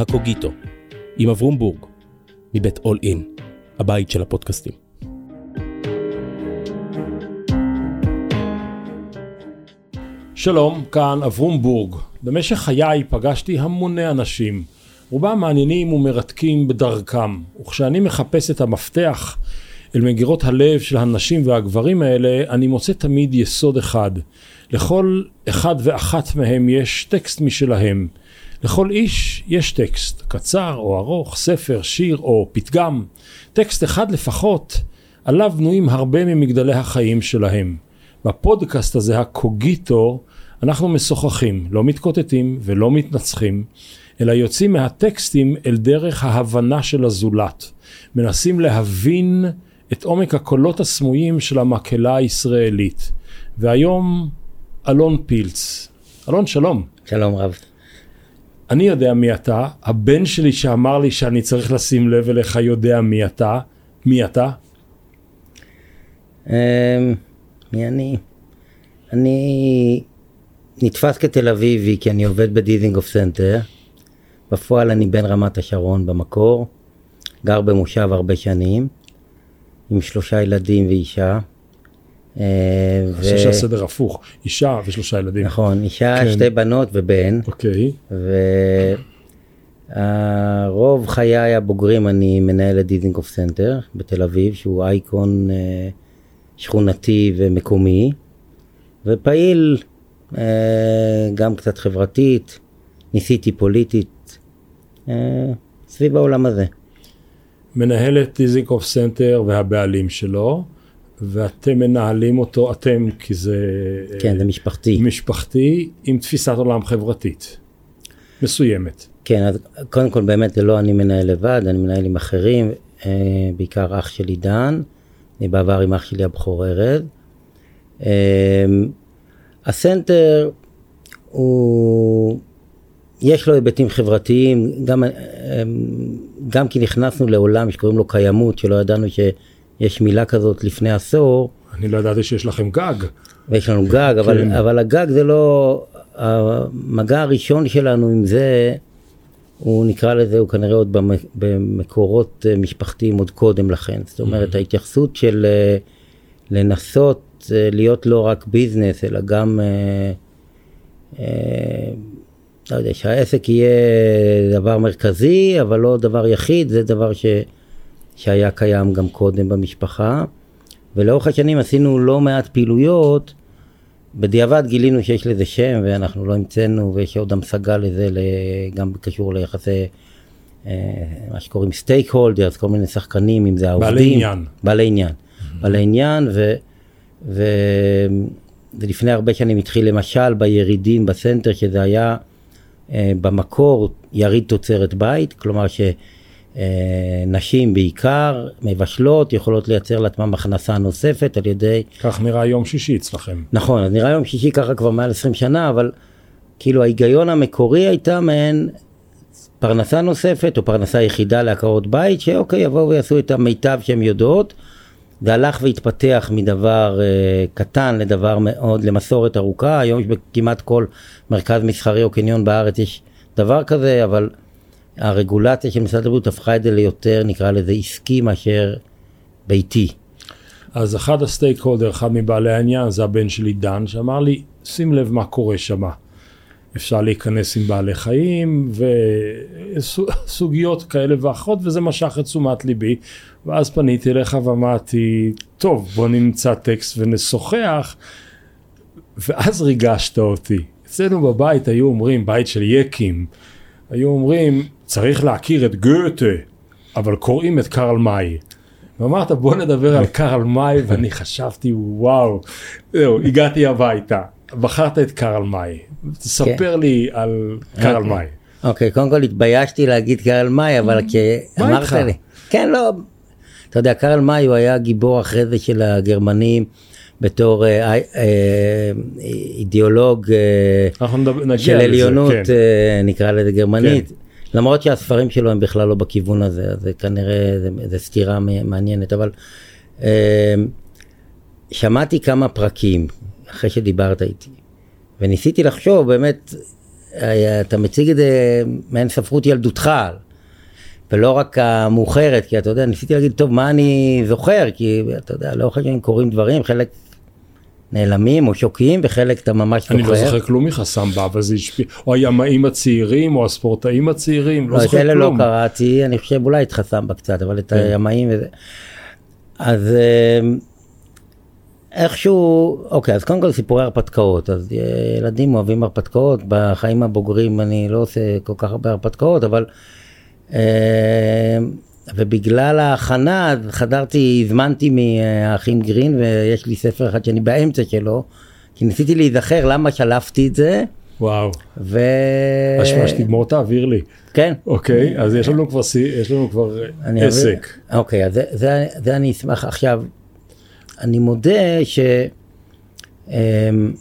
הקוגיטו, עם אברום בורג, מבית אול אין, הבית של הפודקאסטים. שלום, כאן אברום בורג. במשך חיי פגשתי המוני אנשים, רובם מעניינים ומרתקים בדרכם, וכשאני מחפש את המפתח אל מגירות הלב של הנשים והגברים האלה, אני מוצא תמיד יסוד אחד. לכל אחד ואחת מהם יש טקסט משלהם. לכל איש יש טקסט, קצר או ארוך, ספר, שיר או פתגם. טקסט אחד לפחות, עליו בנויים הרבה ממגדלי החיים שלהם. בפודקאסט הזה, הקוגיטו, אנחנו משוחחים, לא מתקוטטים ולא מתנצחים, אלא יוצאים מהטקסטים אל דרך ההבנה של הזולת. מנסים להבין את עומק הקולות הסמויים של המקהלה הישראלית. והיום אלון פילץ. אלון, שלום. שלום רב. אני יודע מי אתה, הבן שלי שאמר לי שאני צריך לשים לב אליך יודע מי אתה. מי אתה? אמ, מי אני? אני נתפס כתל אביבי כי אני עובד בדיזינגוף סנטר. בפועל אני בן רמת השרון במקור, גר במושב הרבה שנים, עם שלושה ילדים ואישה. אני חושב שהסדר הפוך, אישה ושלושה ילדים. נכון, אישה, כן. שתי בנות ובן. אוקיי. ורוב חיי הבוגרים אני מנהל את דיזינגוף סנטר בתל אביב, שהוא אייקון אה, שכונתי ומקומי, ופעיל אה, גם קצת חברתית, ניסיתי פוליטית, אה, סביב העולם הזה. מנהל את דיזינגוף סנטר והבעלים שלו. ואתם מנהלים אותו, אתם, כי זה... כן, זה משפחתי. משפחתי עם תפיסת עולם חברתית מסוימת. כן, אז קודם כל באמת זה לא אני מנהל לבד, אני מנהל עם אחרים, אה, בעיקר אח שלי דן, אני בעבר עם אח שלי הבכור ארז. אה, הסנטר הוא, יש לו היבטים חברתיים, גם, אה, גם כי נכנסנו לעולם שקוראים לו קיימות, שלא ידענו ש... יש מילה כזאת לפני עשור. אני לא ידעתי שיש לכם גג. ויש לנו גג, אבל, כן. אבל הגג זה לא, המגע הראשון שלנו עם זה, הוא נקרא לזה, הוא כנראה עוד במקורות אה, משפחתיים עוד קודם לכן. זאת אומרת, mm-hmm. ההתייחסות של אה, לנסות אה, להיות לא רק business, אלא גם, לא יודע, שהעסק יהיה דבר מרכזי, אבל לא דבר יחיד, זה דבר ש... שהיה קיים גם קודם במשפחה, ולאורך השנים עשינו לא מעט פעילויות, בדיעבד גילינו שיש לזה שם ואנחנו לא המצאנו ויש עוד המשגה לזה גם קשור ליחסי אה, מה שקוראים stakeholders, כל מיני שחקנים, אם זה העובדים. בעלי עניין. בעלי עניין. Mm-hmm. בעלי עניין, ו, ו, ולפני הרבה שנים התחיל למשל בירידים בסנטר, שזה היה אה, במקור יריד תוצרת בית, כלומר ש... אה, נשים בעיקר, מבשלות, יכולות לייצר לעצמם הכנסה נוספת על ידי... כך נראה יום שישי אצלכם. נכון, אז נראה יום שישי ככה כבר מעל 20 שנה, אבל כאילו ההיגיון המקורי הייתה מהן פרנסה נוספת או פרנסה יחידה לעקרות בית, שאוקיי, יבואו ויעשו את המיטב שהן יודעות. זה הלך והתפתח מדבר uh, קטן לדבר מאוד, למסורת ארוכה, היום יש בכמעט כל מרכז מסחרי או קניון בארץ יש דבר כזה, אבל הרגולציה של משרד הבריאות הפכה את זה ליותר, נקרא לזה עסקי מאשר ביתי. אז אחד הסטייק הולדר, אחד מבעלי העניין, זה הבן שלי דן, שאמר לי, שים לב מה קורה שמה. אפשר להיכנס עם בעלי חיים וסוגיות כאלה ואחרות, וזה משך את תשומת ליבי. ואז פניתי אליך ואמרתי, טוב, בוא נמצא טקסט ונשוחח. ואז ריגשת אותי. אצלנו בבית היו אומרים, בית של יקים, היו אומרים, צריך להכיר את גוטה, אבל קוראים את קרל מאי. ואמרת בוא נדבר על קרל מאי ואני חשבתי וואו, זהו, הגעתי הביתה, בחרת את קרל מאי, תספר כן. לי על קרל אוקיי. מאי. אוקיי, קודם כל התביישתי להגיד קרל מאי, אבל כי אמרת לי, כן לא, אתה יודע קרל מאי הוא היה גיבור אחרי זה של הגרמנים. בתור אה, אה, אידיאולוג אה, של עליונות, כן. אה, נקרא לזה גרמנית. כן. למרות שהספרים שלו הם בכלל לא בכיוון הזה, אז זה כנראה, זה, זה סתירה מעניינת, אבל אה, שמעתי כמה פרקים אחרי שדיברת איתי, וניסיתי לחשוב באמת אה, אתה מציג את זה מעין ספרות ילדותך, ולא רק המאוחרת, כי אתה יודע, ניסיתי להגיד, טוב, מה אני זוכר? כי אתה יודע, לאורך השנים קורים דברים, חלק נעלמים או שוקיים, וחלק אתה ממש זוכר. אני לא זוכר כלום מחסמבה, אבל זה השפיע, או הימאים הצעירים, או הספורטאים הצעירים, לא לא, את זוכר אלה לא כלום. קראתי, אני חושב אולי את חסמבה קצת, אבל את כן. הימאים וזה. אז אה, איכשהו, אוקיי, אז קודם כל סיפורי הרפתקאות, אז אה, ילדים אוהבים הרפתקאות, בחיים הבוגרים אני לא עושה כל כך הרבה הרפתקאות, אבל... ובגלל ההכנה, אז חדרתי, הזמנתי מהאחים גרין, ויש לי ספר אחד שאני באמצע שלו, כי ניסיתי להיזכר למה שלפתי את זה, וואו, ו... אז שמע, שתגמור תעביר לי. כן. אוקיי, אז יש לנו כבר, סי- יש לנו כבר עסק. אוקיי, אז זה, זה, זה אני אשמח. עכשיו, אני מודה ש... אמ,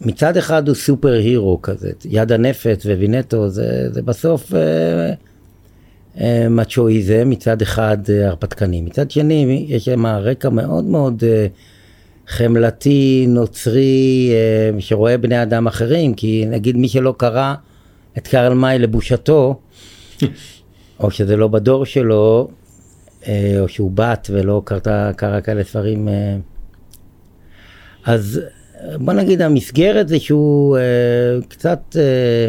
מצד אחד הוא סופר הירו כזה, יד הנפץ ווינטו, זה, זה בסוף אה, מצ'ואיזם, מצד אחד אה, הרפתקני. מצד שני, יש שם רקע מאוד מאוד אה, חמלתי, נוצרי, אה, שרואה בני אדם אחרים, כי נגיד מי שלא קרא את קרל מאי לבושתו, או שזה לא בדור שלו, אה, או שהוא בת ולא קרתה, קרא כאלה ספרים. אה. אז אה, בוא נגיד המסגרת זה שהוא אה, קצת אה, אה,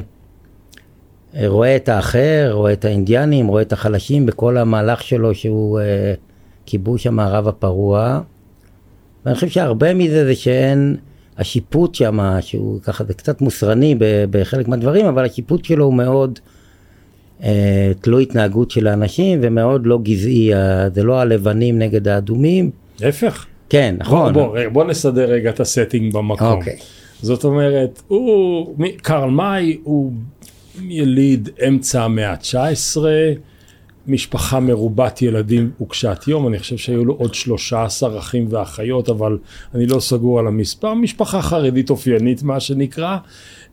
רואה את האחר, רואה את האינדיאנים, רואה את החלשים בכל המהלך שלו שהוא אה, כיבוש המערב הפרוע. ואני חושב שהרבה מזה זה שאין, השיפוט שם, שהוא ככה, זה קצת מוסרני בחלק מהדברים, אבל השיפוט שלו הוא מאוד אה, תלוי התנהגות של האנשים ומאוד לא גזעי, זה לא הלבנים נגד האדומים. להפך. כן, בוא, נכון. בוא, רגע, בוא נסדר רגע את הסטינג במקום. אוקיי. זאת אומרת, הוא, קרל מאי הוא יליד אמצע המאה ה-19, משפחה מרובת ילדים וקשת יום, אני חושב שהיו לו עוד 13 אחים ואחיות, אבל אני לא סגור על המספר, משפחה חרדית אופיינית מה שנקרא,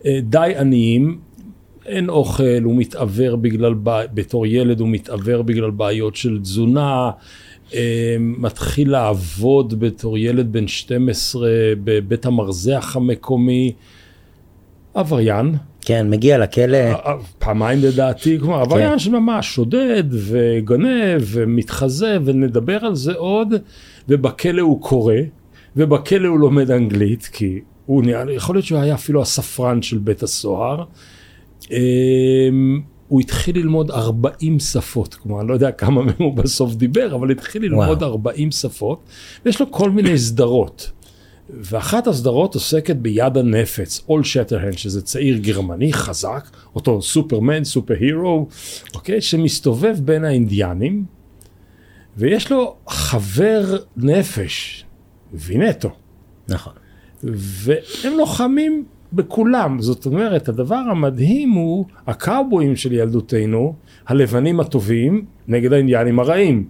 אה, די עניים, אין אוכל, הוא מתעוור בגלל, בתור ילד הוא מתעוור בגלל בעיות של תזונה, אה, מתחיל לעבוד בתור ילד בן 12 בבית המרזח המקומי, עבריין, כן, מגיע לכלא, פעמיים לדעתי, כלומר עבריין שממש שודד וגונב ומתחזה ונדבר על זה עוד, ובכלא הוא קורא, ובכלא הוא לומד אנגלית, כי הוא נראה לי, יכול להיות שהוא היה אפילו הספרן של בית הסוהר. אמ, הוא התחיל ללמוד 40 שפות, כלומר, אני לא יודע כמה מהם הוא בסוף דיבר, אבל התחיל ללמוד וואו. 40 שפות, ויש לו כל מיני סדרות. ואחת הסדרות עוסקת ביד הנפץ, אול שטרהן, שזה צעיר גרמני חזק, אותו סופרמן, סופר הירו, אוקיי, שמסתובב בין האינדיאנים, ויש לו חבר נפש, וינטו, נכון. והם לוחמים בכולם. זאת אומרת, הדבר המדהים הוא הקאובויים של ילדותנו, הלבנים הטובים נגד האינדיאנים הרעים,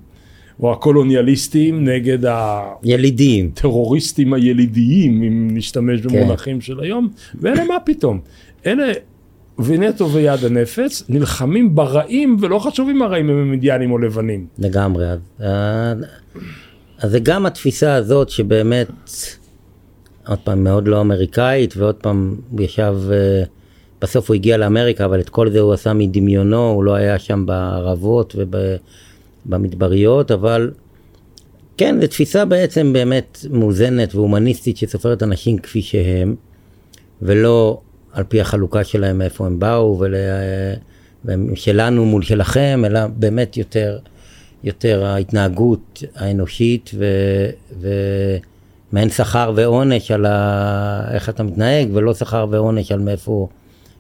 או הקולוניאליסטים נגד ילידים. הטרוריסטים הילידיים, אם נשתמש במונחים של היום, ואלה מה פתאום? אלה וינטו ויד הנפץ נלחמים ברעים, ולא חשוב אם הרעים הם אינדיאנים או לבנים. לגמרי. אז, אה, אז זה גם התפיסה הזאת שבאמת, עוד פעם, מאוד לא אמריקאית, ועוד פעם, הוא ישב, אה, בסוף הוא הגיע לאמריקה, אבל את כל זה הוא עשה מדמיונו, הוא לא היה שם בערבות ובמדבריות, אבל כן, זו תפיסה בעצם באמת מאוזנת והומניסטית שסופרת אנשים כפי שהם, ולא על פי החלוקה שלהם מאיפה הם באו, ול... שלנו מול שלכם, אלא באמת יותר, יותר ההתנהגות האנושית ו... ומעין שכר ועונש על ה... איך אתה מתנהג, ולא שכר ועונש על מאיפה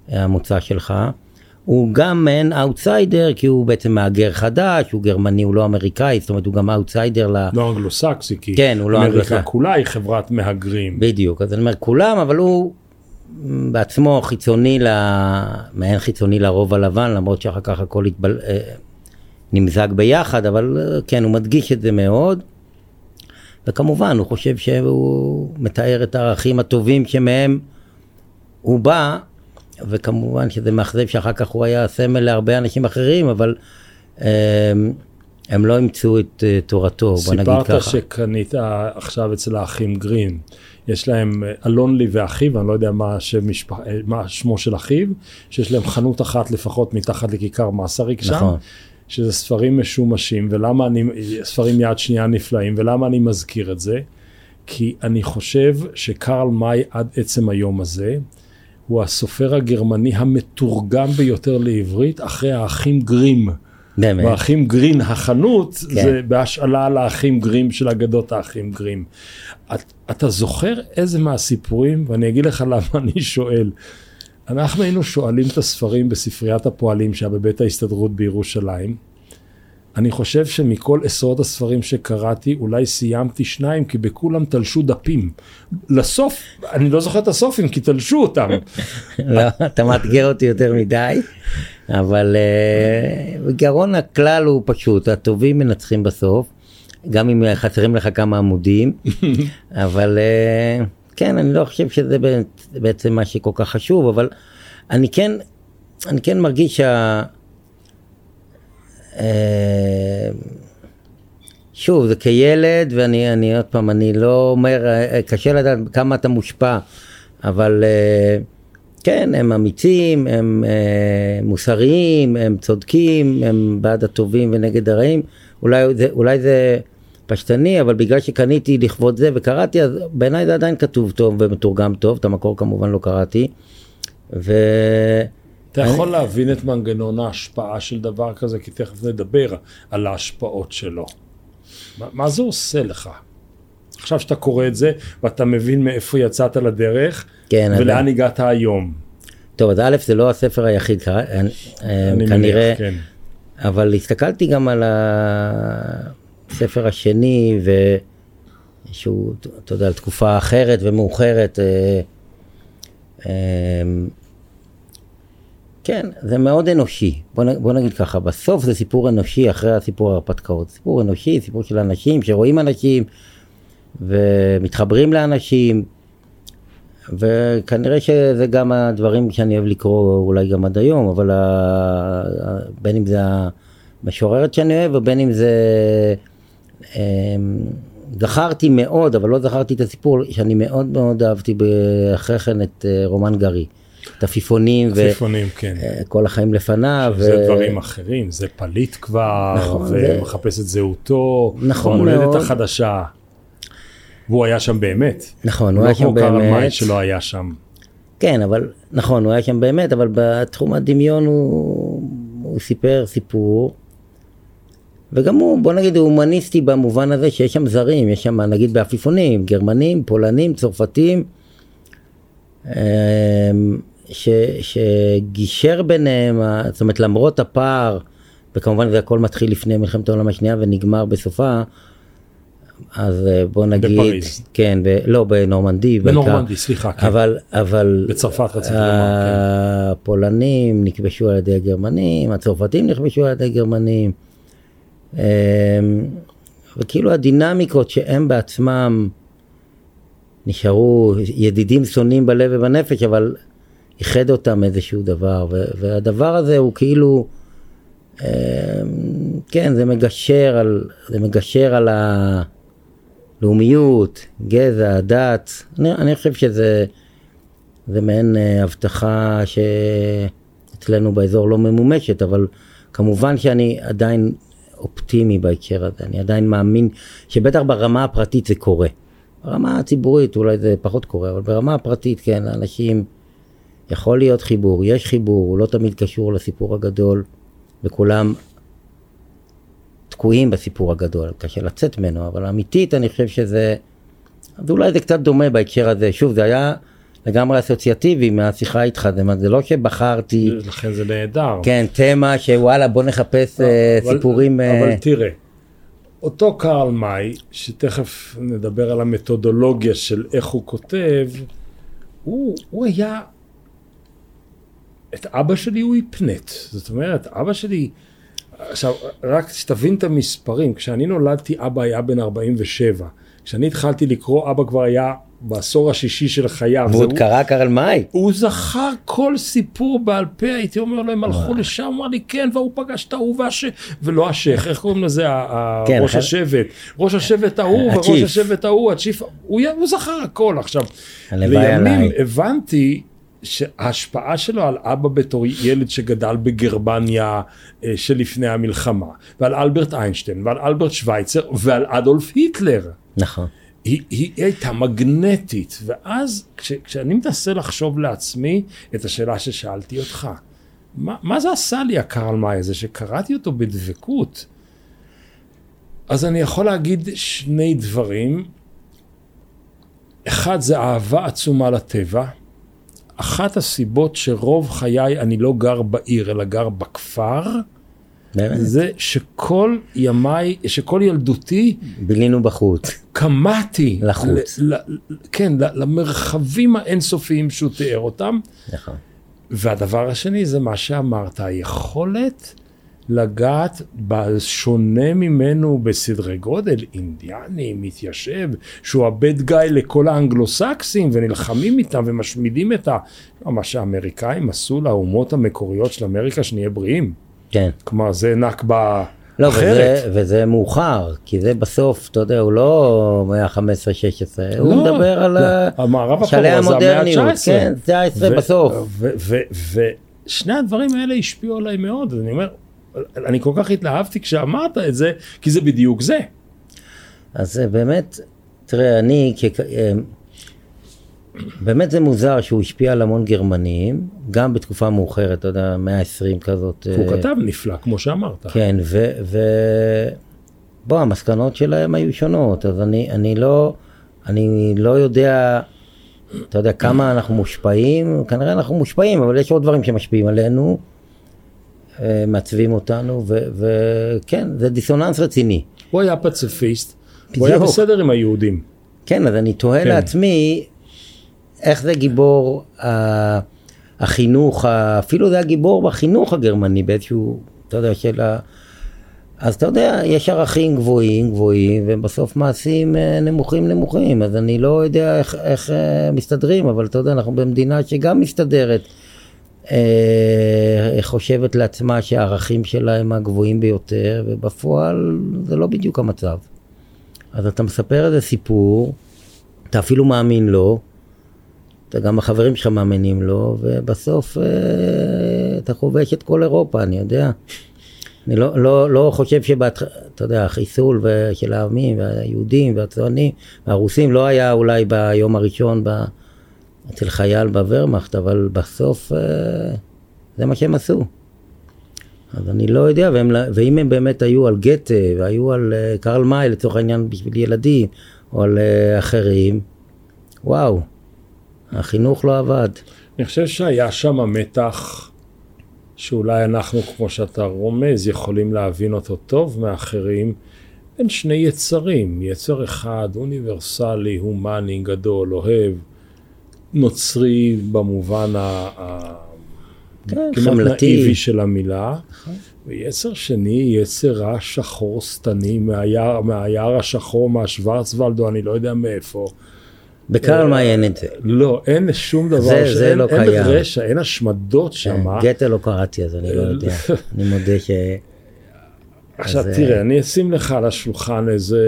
המוצא שלך. הוא גם מעין אאוטסיידר, כי הוא בעצם מהגר חדש, הוא גרמני, הוא לא אמריקאי, זאת אומרת הוא גם אאוטסיידר ל... לא אנגלוסקסי, כי כן, הוא לא אמריקה. כולה היא חברת מהגרים. בדיוק, אז אני אומר כולם, אבל הוא בעצמו חיצוני, ל... מעין חיצוני לרוב הלבן, למרות שאחר כך הכל התבל... אה, נמזג ביחד, אבל אה, כן, הוא מדגיש את זה מאוד. וכמובן, הוא חושב שהוא מתאר את הערכים הטובים שמהם הוא בא, וכמובן שזה מאכזב שאחר כך הוא היה סמל להרבה אנשים אחרים, אבל אה, הם לא אימצו את אה, תורתו, בוא נגיד ככה. סיפרת שקנית עכשיו אצל האחים גרין. יש להם אה, אלון לי ואחיו, אני לא יודע מה, אה, מה שמו של אחיו, שיש להם חנות אחת לפחות מתחת לכיכר מסריק שם. נכון. שזה ספרים משומשים, ולמה אני, ספרים יד שנייה נפלאים, ולמה אני מזכיר את זה? כי אני חושב שקרל מאי עד עצם היום הזה, הוא הסופר הגרמני המתורגם ביותר לעברית, אחרי האחים גרים. באמת. והאחים גרין, החנות, כן. זה בהשאלה לאחים גרים של אגדות האחים גרים. את, אתה זוכר איזה מהסיפורים, ואני אגיד לך למה אני שואל. אנחנו היינו שואלים את הספרים בספריית הפועלים שהיה בבית ההסתדרות בירושלים. אני חושב שמכל עשרות הספרים שקראתי, אולי סיימתי שניים, כי בכולם תלשו דפים. לסוף, אני לא זוכר את הסופים, כי תלשו אותם. לא, אתה מאתגר אותי יותר מדי, אבל אה, עיקרון הכלל הוא פשוט, הטובים מנצחים בסוף, גם אם חסרים לך כמה עמודים, אבל אה, כן, אני לא חושב שזה בעצם מה שכל כך חשוב, אבל אני כן, אני כן מרגיש שה... אה, שוב, זה כילד, ואני אני, עוד פעם, אני לא אומר, אה, קשה לדעת כמה אתה מושפע, אבל אה, כן, הם אמיצים, הם אה, מוסריים, הם צודקים, הם בעד הטובים ונגד הרעים. אולי זה, אולי זה פשטני, אבל בגלל שקניתי לכבוד זה וקראתי, אז בעיניי זה עדיין כתוב טוב ומתורגם טוב, את המקור כמובן לא קראתי. ו... אתה יכול להבין את מנגנון ההשפעה של דבר כזה, כי תכף נדבר על ההשפעות שלו. מה, מה זה עושה לך? עכשיו שאתה קורא את זה, ואתה מבין מאיפה יצאת לדרך, כן, ולאן הגעת היום. טוב, אז א', זה לא הספר היחיד, קרא- אה, אני כנראה, מניח, כן. אבל הסתכלתי גם על הספר השני, שהוא, אתה יודע, תקופה אחרת ומאוחרת. אה, אה, כן, זה מאוד אנושי. בוא, נ- בוא נגיד ככה, בסוף זה סיפור אנושי אחרי הסיפור ההרפתקאות. סיפור אנושי, סיפור של אנשים שרואים אנשים ומתחברים לאנשים, וכנראה שזה גם הדברים שאני אוהב לקרוא אולי גם עד היום, אבל ה... בין אם זה המשוררת שאני אוהב ובין אם זה... אמ, זכרתי מאוד, אבל לא זכרתי את הסיפור שאני מאוד מאוד אהבתי אחרי כן את אה, רומן גרי. את עפיפונים עפיפונים, כן. וכל החיים לפניו. זה ו- דברים אחרים, זה פליט כבר, נכון, זה- ומחפש את זהותו, נכון המולדת מאוד. החדשה. והוא היה שם באמת. נכון, הוא היה שם לא כמו קרל באמת. שלא היה שם. כן, אבל נכון, הוא היה שם באמת, אבל בתחום הדמיון הוא, הוא סיפר סיפור. וגם הוא, בוא נגיד, הוא הומניסטי במובן הזה שיש שם זרים, יש שם נגיד בעפיפונים, גרמנים, פולנים, צרפתים, אמ, ש, שגישר ביניהם, זאת אומרת למרות הפער, וכמובן זה הכל מתחיל לפני מלחמת העולם השנייה ונגמר בסופה, אז אה, בוא נגיד, בפריז. כן, ב, לא בנורמנדי, בעיקר. בנורמנדי, סליחה, כן. אבל, אבל, בצרפת רציתי לומר, כן. הפולנים נכבשו על ידי הגרמנים, הצרפתים נכבשו על ידי הגרמנים, אמ, וכאילו הדינמיקות שהם בעצמם נשארו ידידים שונאים בלב ובנפש, אבל איחד אותם איזשהו דבר, והדבר הזה הוא כאילו, אמ, כן, זה מגשר על, זה מגשר על הלאומיות, גזע, דת, אני, אני חושב שזה זה מעין אה, הבטחה שאצלנו באזור לא ממומשת, אבל כמובן שאני עדיין אופטימי בהקשר הזה, אני עדיין מאמין שבטח ברמה הפרטית זה קורה. ברמה הציבורית אולי זה פחות קורה, אבל ברמה הפרטית כן, לאנשים יכול להיות חיבור, יש חיבור, הוא לא תמיד קשור לסיפור הגדול, וכולם תקועים בסיפור הגדול, קשה לצאת ממנו, אבל אמיתית אני חושב שזה, אז אולי זה קצת דומה בהקשר הזה, שוב זה היה לגמרי אסוציאטיבי מהשיחה איתך, זה, מה- זה לא שבחרתי, לכן זה נהדר. כן, תמה שוואלה בוא נחפש אה, אבל- סיפורים, אה, אבל תראה, אותו קרל מאי, שתכף נדבר על המתודולוגיה של איך הוא כותב, הוא, הוא היה... את אבא שלי הוא הפנט. זאת אומרת, אבא שלי... עכשיו, רק שתבין את המספרים, כשאני נולדתי אבא היה בן 47. כשאני התחלתי לקרוא, אבא כבר היה בעשור השישי של חייו. והוא זה עוד קרא קרל מאי. הוא זכר כל סיפור בעל פה, הייתי אומר לו, הם הלכו לשם, הוא אמר לי, כן, והוא פגש את ההוא והש... ולא השייח, איך קוראים לזה, כן, ראש השבט, ראש השבט ההוא, וראש. השבט ההוא, הצ'יף, הוא זכר הכל עכשיו. הלוואי לימים עליי. הבנתי שההשפעה שלו על אבא בתור ילד שגדל בגרמניה אה, שלפני המלחמה, ועל אלברט איינשטיין, ועל אלברט שווייצר, ועל אדולף היטלר. נכון. היא, היא הייתה מגנטית, ואז כש, כשאני מנסה לחשוב לעצמי את השאלה ששאלתי אותך, מה, מה זה עשה לי הקרל מאי הזה שקראתי אותו בדבקות? אז אני יכול להגיד שני דברים. אחד זה אהבה עצומה לטבע. אחת הסיבות שרוב חיי אני לא גר בעיר אלא גר בכפר, באמת. זה שכל ימיי, שכל ילדותי בילינו בחוץ. קמאתי. לחוץ. ל, ל, כן, ל, למרחבים האינסופיים שהוא תיאר אותם. נכון. והדבר השני זה מה שאמרת, היכולת לגעת בשונה ממנו בסדרי גודל, אינדיאני, מתיישב, שהוא הבד גיא לכל האנגלוסקסים ונלחמים איתם ומשמידים את ה... מה שהאמריקאים עשו לאומות המקוריות של אמריקה, שנהיה בריאים. כן. כלומר, זה נכבה לא, אחרת. וזה, וזה מאוחר, כי זה בסוף, אתה יודע, הוא לא מאה ה-15-16, הוא לא, מדבר על לא, המערב הפרוע זה המאה המודרניות, ה-19. כן, זה ה-19 בסוף. ושני הדברים האלה השפיעו עליי מאוד, אז אני אומר, אני כל כך התלהבתי כשאמרת את זה, כי זה בדיוק זה. אז באמת, תראה, אני, כ- אה, באמת זה מוזר שהוא השפיע על המון גרמנים, גם בתקופה מאוחרת, אתה יודע, מאה ה-20 כזאת. הוא אה, כתב נפלא, כמו שאמרת. כן, ו... ו... בוא, המסקנות שלהם היו שונות, אז אני, אני לא, אני לא יודע, אתה יודע, כמה אנחנו מושפעים, כנראה אנחנו מושפעים, אבל יש עוד דברים שמשפיעים עלינו, מעצבים אותנו, ו- וכן, זה דיסוננס רציני. הוא היה פציפיסט, הוא היה. בסדר עם היהודים. כן, אז אני תוהה כן. לעצמי, איך זה גיבור ה- החינוך, אפילו זה הגיבור בחינוך הגרמני באיזשהו, אתה יודע, של ה... אז אתה יודע, יש ערכים גבוהים גבוהים, ובסוף מעשים אה, נמוכים נמוכים, אז אני לא יודע איך, איך אה, מסתדרים, אבל אתה יודע, אנחנו במדינה שגם מסתדרת, אה, חושבת לעצמה שהערכים שלה הם הגבוהים ביותר, ובפועל זה לא בדיוק המצב. אז אתה מספר איזה סיפור, אתה אפילו מאמין לו, אתה גם החברים שלך מאמינים לו, ובסוף אה, אתה חובש את כל אירופה, אני יודע. אני לא, לא, לא חושב שבהתח... אתה יודע, החיסול של העמים והיהודים והצוענים והרוסים לא היה אולי ביום הראשון ב... אצל חייל בוורמאכט, אבל בסוף אה, זה מה שהם עשו. אז אני לא יודע, והם, ואם הם באמת היו על גתה והיו על אה, קרל מאי לצורך העניין בשביל ילדים, או על אה, אחרים, וואו, החינוך לא עבד. אני חושב שהיה שם מתח שאולי אנחנו, כמו שאתה רומז, יכולים להבין אותו טוב מאחרים, בין שני יצרים. יצר אחד, אוניברסלי, הומני, גדול, אוהב, נוצרי במובן ה... ה- כן. נאיבי של המילה, ויצר שני, יצר רע שחור שטני מהיער, מהיער השחור, מהשוורצוולד, או אני לא יודע מאיפה. בקרל מאי אין את זה. לא, אין שום דבר, זה- זה שאין, לא אין קיים. רשע, אין השמדות שם. כן, גתה לא קראתי אז אני לא יודע. אני מודה ש... עכשיו אז, תראה, אני אשים לך על השולחן איזה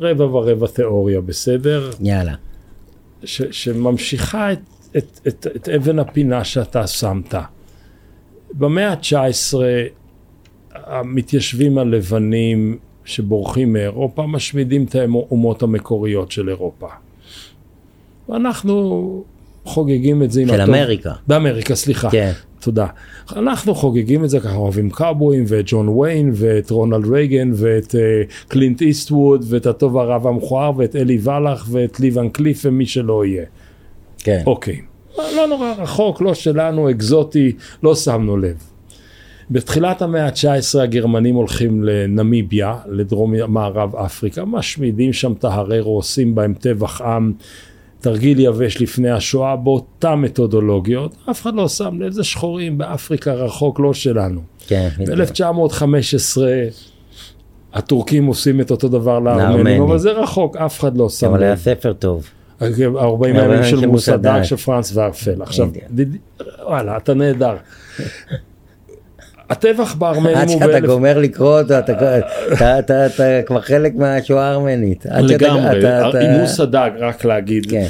רבע ורבע תיאוריה, בסדר? יאללה. ש, שממשיכה את, את, את, את אבן הפינה שאתה שמת. במאה ה-19 המתיישבים הלבנים שבורחים מאירופה משמידים את האומות המקוריות של אירופה. ואנחנו חוגגים את זה עם של הטוב. אמריקה. באמריקה, סליחה. כן. תודה. אנחנו חוגגים את זה ככה, אוהבים קאובויים ואת ג'ון ויין ואת רונלד רייגן ואת uh, קלינט איסטווד ואת הטוב הרב המכוער ואת אלי ולח ואת לי ון קליף ומי שלא יהיה. כן. אוקיי. לא נורא רחוק, לא שלנו, אקזוטי, לא שמנו לב. בתחילת המאה ה-19 הגרמנים הולכים לנמיביה, לדרום מערב אפריקה, משמידים שם את ההררו, עושים בהם טבח עם, תרגיל יבש לפני השואה באותן מתודולוגיות, אף אחד לא שם לב, זה שחורים באפריקה רחוק, לא שלנו. כן. בדיוק. ב-1915 הטורקים עושים את אותו דבר לארמנים. אבל זה רחוק, אף אחד לא שם אבל היה לב. ספר טוב. 40 הימים של מוסדק של פרנס ואפל. עכשיו, וואלה, אתה נהדר. הטבח בארמנים הוא... עד שאתה גומר לקרוא אותו, אתה כבר חלק מהשואה הארמנית. לגמרי, עם מוסדק, רק להגיד. כן.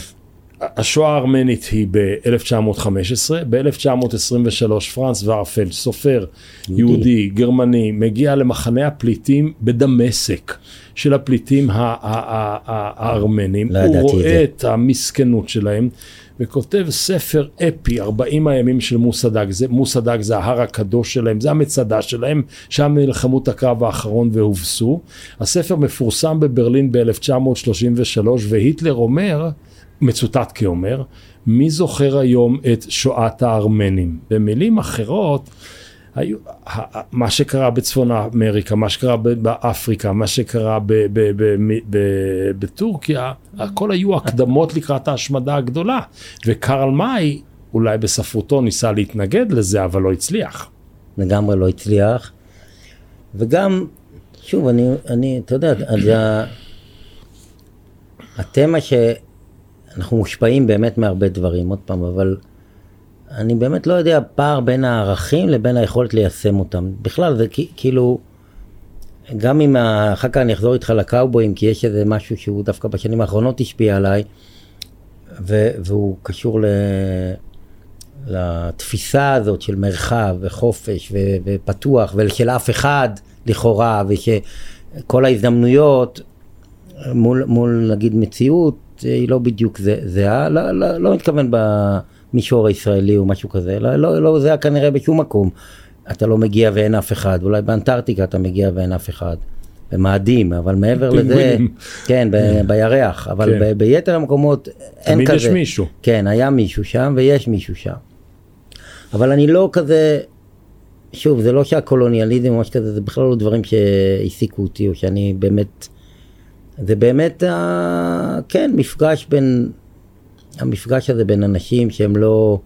השואה הארמנית היא ב-1915, ב-1923 פרנס ורפל, סופר יהודי. יהודי, גרמני, מגיע למחנה הפליטים בדמשק של הפליטים הארמנים. לא הוא רואה את המסכנות שלהם וכותב ספר אפי, 40 הימים של מוסדק, זה, מוסדק זה ההר הקדוש שלהם, זה המצדה שלהם, שם נלחמו את הקרב האחרון והובסו. הספר מפורסם בברלין ב-1933 והיטלר אומר, מצוטט כאומר, מי זוכר היום את שואת הארמנים? במילים אחרות, היו, מה שקרה בצפון אמריקה, מה שקרה באפריקה, מה שקרה בטורקיה, הכל היו הקדמות לקראת ההשמדה הגדולה. וקרל מאי, אולי בספרותו ניסה להתנגד לזה, אבל לא הצליח. לגמרי לא הצליח. וגם, שוב, אני, אני אתה יודע, אז התמה שאנחנו מושפעים באמת מהרבה דברים, עוד פעם, אבל אני באמת לא יודע פער בין הערכים לבין היכולת ליישם אותם. בכלל זה כאילו, גם אם אחר כך אני אחזור איתך לקאובויים, כי יש איזה משהו שהוא דווקא בשנים האחרונות השפיע עליי, ו- והוא קשור ל... לתפיסה הזאת של מרחב וחופש ו- ופתוח ושל אף אחד לכאורה ושכל ההזדמנויות מול, מול נגיד מציאות היא לא בדיוק זהה, לא, לא, לא מתכוון ב... המישור הישראלי או משהו כזה, לא, לא, לא זה היה כנראה בשום מקום. אתה לא מגיע ואין אף אחד, אולי באנטארקטיקה אתה מגיע ואין אף אחד. במאדים, אבל מעבר לזה, כן, ב- בירח, אבל כן. ב- ביתר המקומות אין כזה. תמיד יש מישהו. כן, היה מישהו שם ויש מישהו שם. אבל אני לא כזה, שוב, זה לא שהקולוניאליזם או משהו כזה, זה בכלל לא דברים שהעסיקו אותי, או שאני באמת, זה באמת, כן, מפגש בין המפגש הזה בין אנשים שהם לא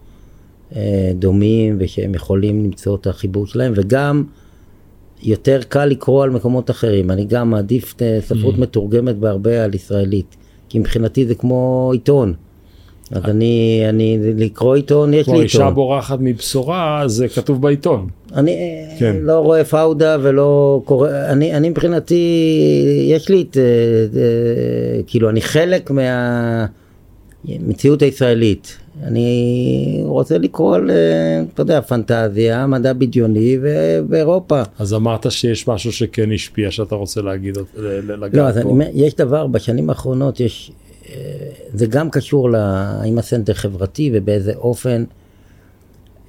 אה, דומים ושהם יכולים למצוא את החיבור שלהם, וגם יותר קל לקרוא על מקומות אחרים. אני גם מעדיף אה, ספרות mm. מתורגמת בהרבה על ישראלית, כי מבחינתי זה כמו עיתון. אז אני, אני, לקרוא עיתון, יש לי עיתון. כמו אישה בורחת מבשורה, זה כתוב בעיתון. אני אה, כן. לא רואה פאודה ולא קורא, אני, אני מבחינתי, יש לי את, אה, כאילו, אני חלק מה... המציאות הישראלית. אני רוצה לקרוא על, אתה יודע, פנטזיה, מדע בדיוני ואירופה. אז אמרת שיש משהו שכן השפיע, שאתה רוצה להגיד, לגעת לא, אז פה. אני, יש דבר, בשנים האחרונות יש, אה, זה גם קשור לאם הסנטר חברתי ובאיזה אופן.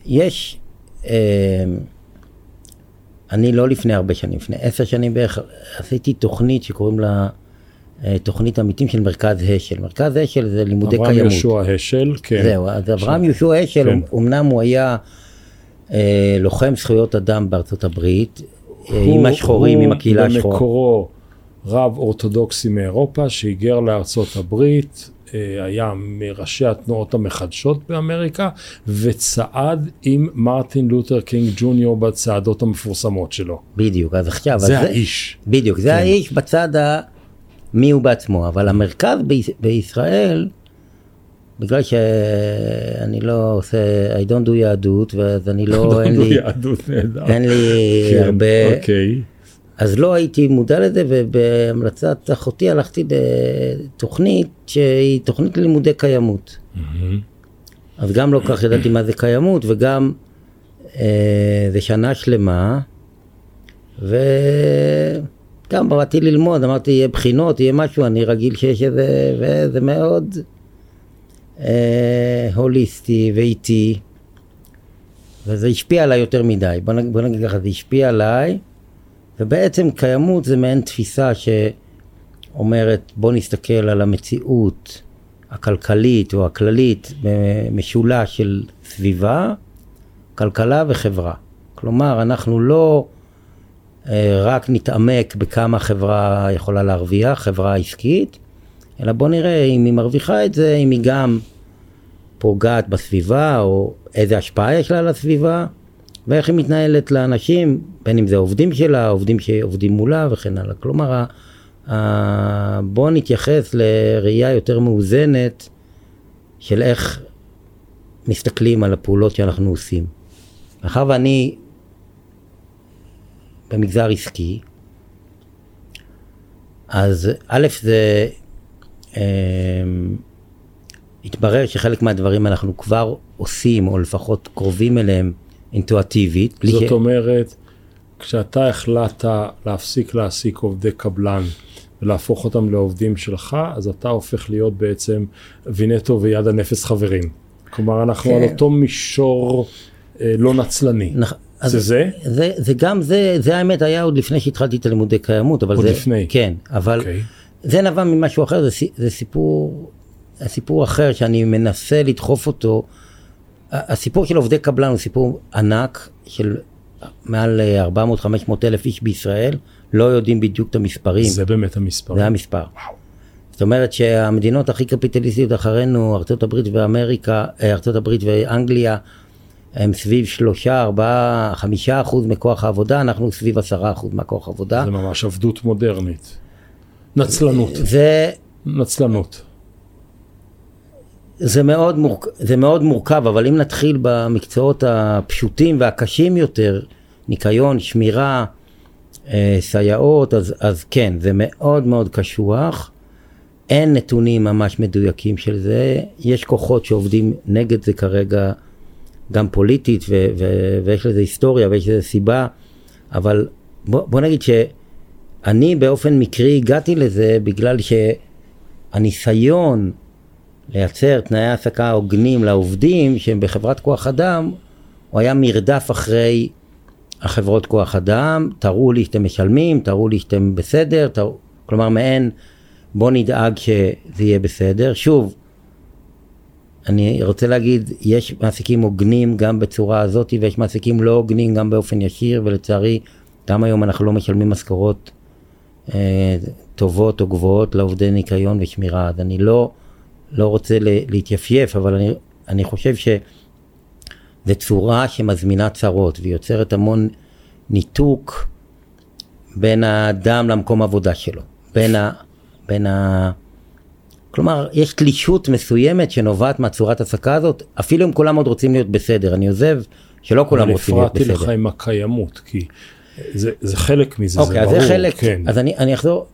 יש, אה, אני לא לפני הרבה שנים, לפני עשר שנים בערך, עשיתי תוכנית שקוראים לה אה, תוכנית עמיתים של מרכז השל. מרכז השל זה לימודי אברהם קיימות. אברהם יהושע השל, כן. זהו, אז אברהם יהושע השל, כן. אמנם הוא היה אה, לוחם זכויות אדם בארצות הברית, אה, הוא, עם השחורים, עם הקהילה השחורה. הוא במקורו רב אורתודוקסי מאירופה שהיגר לארצות הברית, אה, היה מראשי התנועות המחדשות באמריקה, וצעד עם מרטין לותר קינג ג'וניור בצעדות המפורסמות שלו. בדיוק, אז עכשיו... זה האיש. בדיוק, זה כן. האיש בצד ה... מי הוא בעצמו, אבל המרכז ב- בישראל, בגלל שאני לא עושה, I don't do יהדות, ואז אני לא, אין לי, יהדות. אין לי כן, הרבה, אוקיי. אז לא הייתי מודע לזה, ובהמלצת אחותי הלכתי לתוכנית שהיא תוכנית ללימודי קיימות. אז גם לא כך ידעתי מה זה קיימות, וגם אה, זה שנה שלמה, ו... גם באתי ללמוד, אמרתי, יהיה בחינות, יהיה משהו, אני רגיל שיש איזה, וזה מאוד אה, הוליסטי ואיטי, וזה השפיע עליי יותר מדי. בוא נגיד, בוא נגיד ככה, זה השפיע עליי, ובעצם קיימות זה מעין תפיסה שאומרת, בוא נסתכל על המציאות הכלכלית או הכללית במשולש של סביבה, כלכלה וחברה. כלומר, אנחנו לא... אה, רק נתעמק בכמה חברה יכולה להרוויח, חברה עסקית, אלא בוא נראה אם היא מרוויחה את זה, אם היא גם פוגעת בסביבה, או איזה השפעה יש לה על הסביבה, ואיך היא מתנהלת לאנשים, בין אם זה עובדים שלה, עובדים שעובדים מולה וכן הלאה. כלומר, בואו נתייחס לראייה יותר מאוזנת של איך מסתכלים על הפעולות שאנחנו עושים. מאחר ואני במגזר עסקי, אז א' זה אה, התברר שחלק מהדברים אנחנו כבר עושים, או לפחות קרובים אליהם אינטואטיבית. זאת ש... אומרת, כשאתה החלטת להפסיק להעסיק עובדי קבלן ולהפוך אותם לעובדים שלך, אז אתה הופך להיות בעצם וינטו ויד הנפש חברים. כלומר, אנחנו כן. על אותו מישור אה, לא נצלני. נכ... אז זה זה? זה, זה גם זה, זה האמת היה עוד לפני שהתחלתי את הלימודי קיימות, אבל עוד זה... לפני. כן, אבל אוקיי. זה נבע ממשהו אחר, זה, זה סיפור, הסיפור אחר שאני מנסה לדחוף אותו. הסיפור של עובדי קבלן הוא סיפור ענק של מעל 400-500 אלף איש בישראל, לא יודעים בדיוק את המספרים, זה באמת המספר. זה המספר. זאת אומרת שהמדינות הכי קפיטליסטיות אחרינו, ארה"ב ואמריקה, אה, ארה"ב ואנגליה, הם סביב שלושה, ארבעה, חמישה אחוז מכוח העבודה, אנחנו סביב עשרה אחוז מכוח העבודה. זה ממש עבדות מודרנית. נצלנות. זה, נצלנות. זה, מאוד מורכ... זה מאוד מורכב, אבל אם נתחיל במקצועות הפשוטים והקשים יותר, ניקיון, שמירה, אה, סייעות, אז, אז כן, זה מאוד מאוד קשוח. אין נתונים ממש מדויקים של זה, יש כוחות שעובדים נגד זה כרגע, גם פוליטית, ו- ו- ויש לזה היסטוריה ויש לזה סיבה, אבל בוא, בוא נגיד שאני באופן מקרי הגעתי לזה בגלל שהניסיון לייצר תנאי העסקה הוגנים לעובדים שהם בחברת כוח אדם, הוא היה מרדף אחרי החברות כוח אדם, תראו לי שאתם משלמים, תראו לי שאתם בסדר, תראו, כלומר מעין בוא נדאג שזה יהיה בסדר. שוב, אני רוצה להגיד, יש מעסיקים הוגנים גם בצורה הזאת ויש מעסיקים לא הוגנים גם באופן ישיר ולצערי גם היום אנחנו לא משלמים משכורות אה, טובות או גבוהות לעובדי ניקיון ושמירה, אז אני לא, לא רוצה להתייפייף, אבל אני, אני חושב שזו צורה שמזמינה צרות ויוצרת המון ניתוק בין האדם למקום עבודה שלו, בין ה... בין ה... כלומר, יש תלישות מסוימת שנובעת מהצורת העסקה הזאת, אפילו אם כולם עוד רוצים להיות בסדר. אני עוזב שלא כולם רוצים להיות הפרעתי בסדר. לך עם הקיימות, כי זה, זה חלק מזה, אוקיי, זה אז ברור. זה חלק, כן. אז אני, אני אחזור,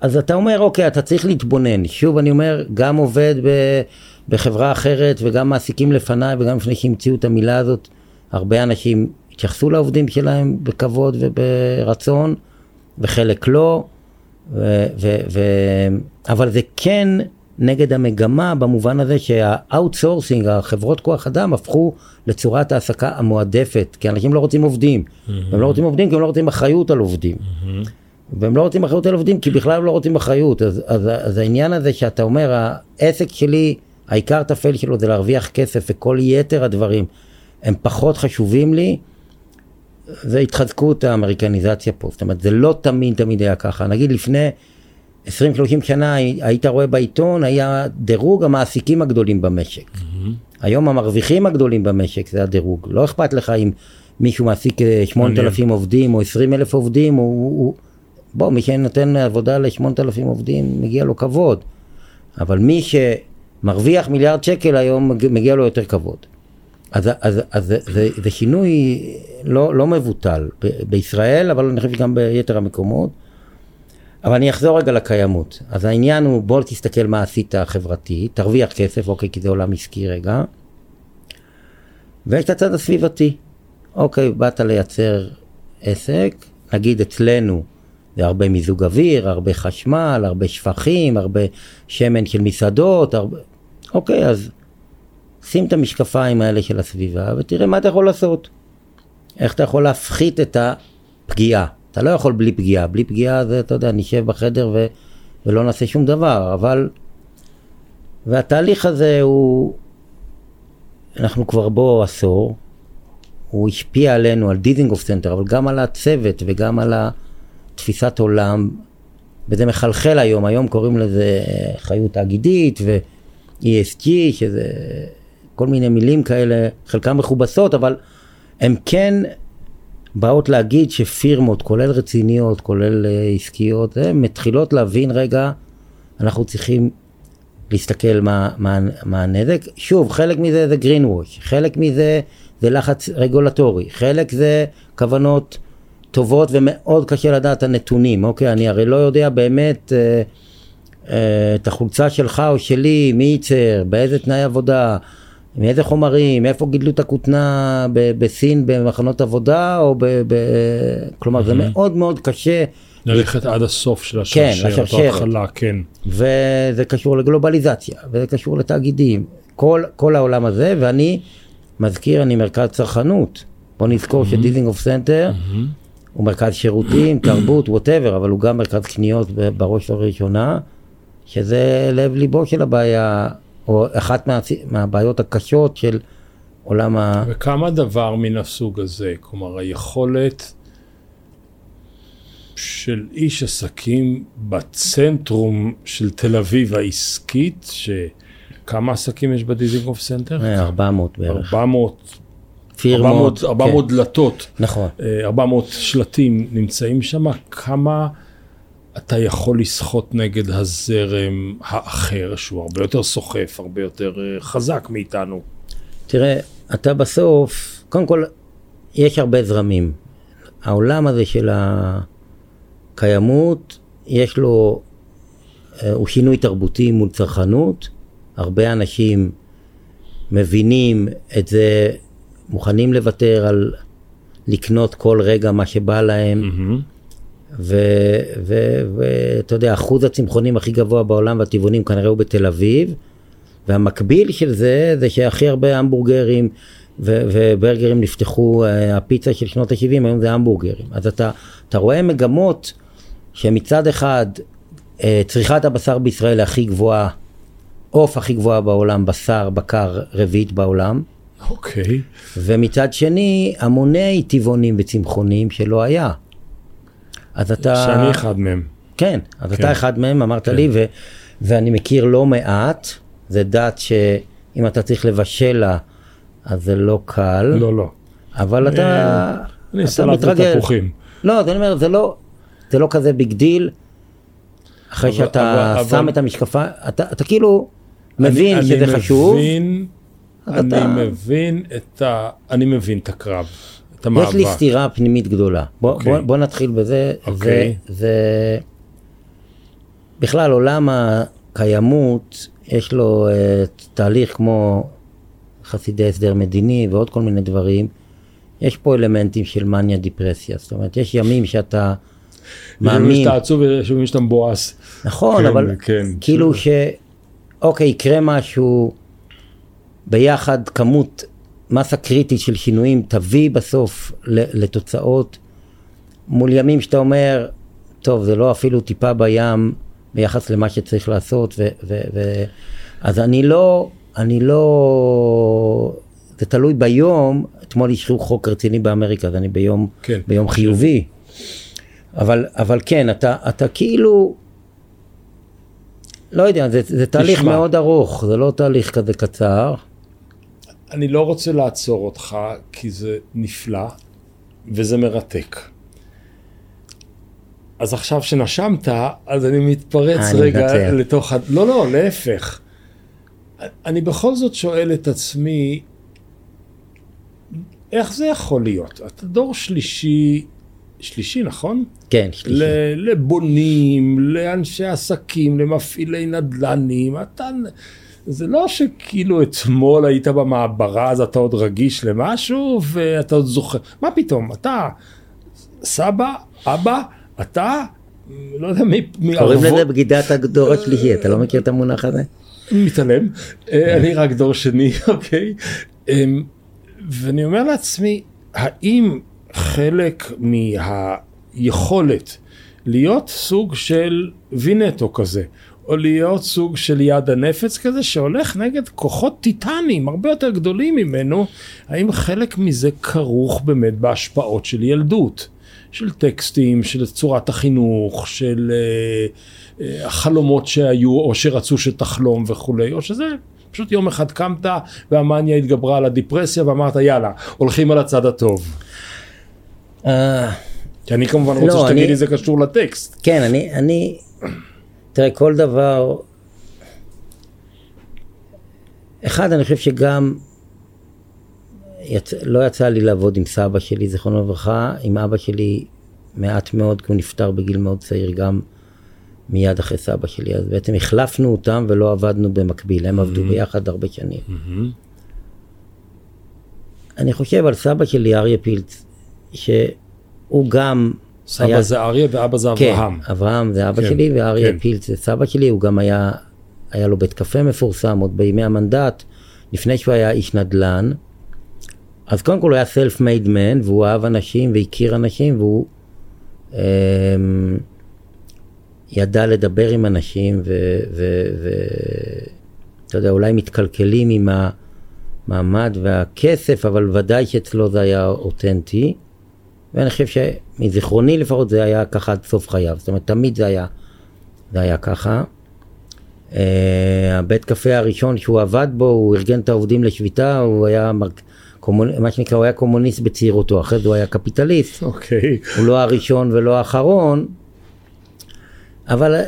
אז אתה אומר, אוקיי, אתה צריך להתבונן. שוב, אני אומר, גם עובד ב, בחברה אחרת וגם מעסיקים לפניי וגם לפני שהמציאו את המילה הזאת, הרבה אנשים התייחסו לעובדים שלהם בכבוד וברצון, וחלק לא, ו, ו, ו, אבל זה כן נגד המגמה במובן הזה שה outsourcing, החברות כוח אדם, הפכו לצורת העסקה המועדפת, כי אנשים לא רוצים עובדים. הם לא רוצים עובדים כי הם לא רוצים אחריות על עובדים. והם לא רוצים אחריות על עובדים כי בכלל הם לא רוצים אחריות. אז, אז, אז העניין הזה שאתה אומר, העסק שלי, העיקר טפל שלו זה להרוויח כסף וכל יתר הדברים הם פחות חשובים לי, זה התחזקות האמריקניזציה פה. זאת אומרת, זה לא תמיד תמיד היה ככה. נגיד לפני 20-30 שנה היית רואה בעיתון, היה דירוג המעסיקים הגדולים במשק. היום המרוויחים הגדולים במשק זה הדירוג. לא אכפת לך אם מישהו מעסיק אה, 8,000 עובדים או 20,000 עובדים, הוא, הוא, בוא, מי שנותן עבודה ל-8,000 עובדים, מגיע לו כבוד. אבל מי שמרוויח מיליארד שקל היום, מג- מגיע לו יותר כבוד. אז, אז, אז זה, זה, זה שינוי לא, לא מבוטל ב, בישראל, אבל אני חושב שגם ביתר המקומות. אבל אני אחזור רגע לקיימות. אז העניין הוא, בוא תסתכל מה עשית חברתי, תרוויח כסף, אוקיי, כי זה עולם עסקי רגע. ויש את הצד הסביבתי. אוקיי, באת לייצר עסק, נגיד אצלנו זה הרבה מיזוג אוויר, הרבה חשמל, הרבה שפכים, הרבה שמן של מסעדות, הרבה... אוקיי, אז שים את המשקפיים האלה של הסביבה ותראה מה אתה יכול לעשות. איך אתה יכול להפחית את הפגיעה. אתה לא יכול בלי פגיעה, בלי פגיעה זה, אתה יודע, נשב בחדר ו... ולא נעשה שום דבר, אבל... והתהליך הזה הוא... אנחנו כבר בו עשור, הוא השפיע עלינו, על דיזינגוף סנטר, אבל גם על הצוות וגם על התפיסת עולם, וזה מחלחל היום, היום קוראים לזה חיות תאגידית ו-ESG, שזה כל מיני מילים כאלה, חלקן מכובסות, אבל הם כן, באות להגיד שפירמות, כולל רציניות, כולל uh, עסקיות, uh, מתחילות להבין רגע, אנחנו צריכים להסתכל מה, מה, מה הנזק. שוב, חלק מזה זה green wash, חלק מזה זה לחץ רגולטורי, חלק זה כוונות טובות ומאוד קשה לדעת את הנתונים, אוקיי? אני הרי לא יודע באמת אה, אה, את החולצה שלך או שלי, מי ייצר, באיזה תנאי עבודה, מאיזה חומרים, איפה גידלו את הכותנה בסין במחנות עבודה, או ב... ב כלומר, mm-hmm. זה מאוד מאוד קשה. ללכת עד הסוף של השרשרת, כן, לשרשרת, ההתחלה, כן. וזה קשור לגלובליזציה, וזה קשור לתאגידים, כל, כל העולם הזה, ואני מזכיר, אני מרכז צרכנות. בוא נזכור mm-hmm. שדיזינגוף סנטר mm-hmm. הוא מרכז שירותים, תרבות, whatever, אבל הוא גם מרכז קניות בראש ובראשונה, שזה לב ליבו של הבעיה, או אחת מה, מהבעיות הקשות של עולם ה... וכמה דבר מן הסוג הזה, כלומר היכולת של איש עסקים בצנטרום של תל אביב העסקית, שכמה עסקים יש בדיזינגוף סנטר? 400 בערך. 400 פירמות, 400 כן. דלתות, נכון. 400 אה, שלטים נמצאים שם, כמה אתה יכול לסחוט נגד הזרם האחר, שהוא הרבה יותר סוחף, הרבה יותר אה, חזק מאיתנו? תראה, אתה בסוף, קודם כל, יש הרבה זרמים. העולם הזה של הקיימות, יש לו, אה, הוא שינוי תרבותי מול צרכנות. הרבה אנשים מבינים את זה מוכנים לוותר על לקנות כל רגע מה שבא להם. Mm-hmm. ואתה יודע, אחוז הצמחונים הכי גבוה בעולם והטבעונים כנראה הוא בתל אביב. והמקביל של זה, זה שהכי הרבה המבורגרים ו- וברגרים נפתחו, אה, הפיצה של שנות ה-70, היום זה המבורגרים. אז אתה, אתה רואה מגמות שמצד אחד אה, צריכת הבשר בישראל היא הכי גבוהה, עוף הכי גבוהה בעולם, בשר, בקר, רביעית בעולם. אוקיי. Okay. ומצד שני, המוני טבעונים וצמחונים שלא היה. אז אתה... שאני אחד מהם. כן, אז כן. אתה אחד מהם, אמרת כן. לי, ו... ואני מכיר לא מעט, זה דת שאם אתה צריך לבשל לה, אז זה לא קל. לא, לא. אבל אתה... אני סלט ותפוחים. לא, אז אני אומר, זה לא, זה לא כזה big deal. אחרי אבל, שאתה אבל, שם אבל... את המשקפה, אתה, אתה כאילו מבין אני, שזה אני חשוב. מבין אני אתה... מבין את ה... אני מבין את הקרב, את המאבק. יש לי סתירה פנימית גדולה. בוא, okay. אוקיי. בוא, בוא נתחיל בזה. Okay. אוקיי. זה, זה... בכלל, עולם הקיימות, יש לו uh, תהליך כמו חסידי הסדר מדיני ועוד כל מיני דברים. יש פה אלמנטים של מניה דיפרסיה. זאת אומרת, יש ימים שאתה מאמין... שאתה עצוב ויש ימים שאתה מבואס. נכון, כן, אבל כן. כאילו ש... אוקיי, יקרה משהו... ביחד כמות, מסה קריטית של שינויים תביא בסוף לתוצאות מול ימים שאתה אומר, טוב, זה לא אפילו טיפה בים ביחס למה שצריך לעשות, ו, ו, ו, אז אני לא, אני לא, זה תלוי ביום, אתמול אישרו חוק רציני באמריקה, אז אני ביום, כן, ביום חיובי, אבל, אבל כן, אתה, אתה כאילו, לא יודע, זה, זה תהליך נשמע. מאוד ארוך, זה לא תהליך כזה קצר. אני לא רוצה לעצור אותך, כי זה נפלא וזה מרתק. אז עכשיו שנשמת, אז אני מתפרץ אני רגע מתנצל. לתוך ה... לא, לא, להפך. אני בכל זאת שואל את עצמי, איך זה יכול להיות? אתה דור שלישי, שלישי, נכון? כן, שלישי. לבונים, לאנשי עסקים, למפעילי נדל"נים, אתה... זה לא שכאילו אתמול היית במעברה אז אתה עוד רגיש למשהו ואתה עוד זוכר, מה פתאום, אתה סבא, אבא, אתה, לא יודע מי, מי קוראים לזה בגידת הדור השלישי, אתה לא מכיר את המונח הזה? מתעלם, אה, אני רק דור שני, אוקיי, אמ, ואני אומר לעצמי, האם חלק מהיכולת להיות סוג של וינטו כזה, או להיות סוג של יד הנפץ כזה שהולך נגד כוחות טיטניים הרבה יותר גדולים ממנו, האם חלק מזה כרוך באמת בהשפעות של ילדות, של טקסטים, של צורת החינוך, של uh, uh, החלומות שהיו או שרצו שתחלום וכולי, או שזה פשוט יום אחד קמת והמאניה התגברה על הדיפרסיה ואמרת יאללה, הולכים על הצד הטוב. אה, כי אני כמובן רוצה לא, שתגיד אני- לי זה קשור לטקסט. כן, אני, אני, תראה, כל דבר, אחד, אני חושב שגם, יצ... לא יצא לי לעבוד עם סבא שלי, זיכרונו לברכה, עם אבא שלי מעט מאוד, כי הוא נפטר בגיל מאוד צעיר, גם מיד אחרי סבא שלי, אז בעצם החלפנו אותם ולא עבדנו במקביל, הם עבדו ביחד הרבה שנים. אני חושב על סבא שלי, אריה פילץ, שהוא גם סבא היה- זה אריה ואבא זה כן, אברהם. אברהם זה אבא כן, שלי ואריה כן. פילץ זה סבא שלי, הוא גם היה, היה לו בית קפה מפורסם עוד בימי המנדט, לפני שהוא היה איש נדל"ן. אז קודם כל הוא היה סלף מייד מן, והוא אהב אנשים והכיר אנשים, והוא אמ, ידע לדבר עם אנשים, ואתה יודע, אולי מתקלקלים עם המעמד והכסף, אבל ודאי שאצלו זה היה אותנטי. ואני חושב שמזיכרוני לפחות זה היה ככה עד סוף חייו, זאת אומרת תמיד זה היה, זה היה ככה. Uh, הבית קפה הראשון שהוא עבד בו, הוא ארגן את העובדים לשביתה, הוא היה מר... קומונ... מה שנקרא, הוא היה קומוניסט בצעירותו, אחרי זה הוא היה קפיטליסט, אוקיי. הוא לא הראשון ולא האחרון, אבל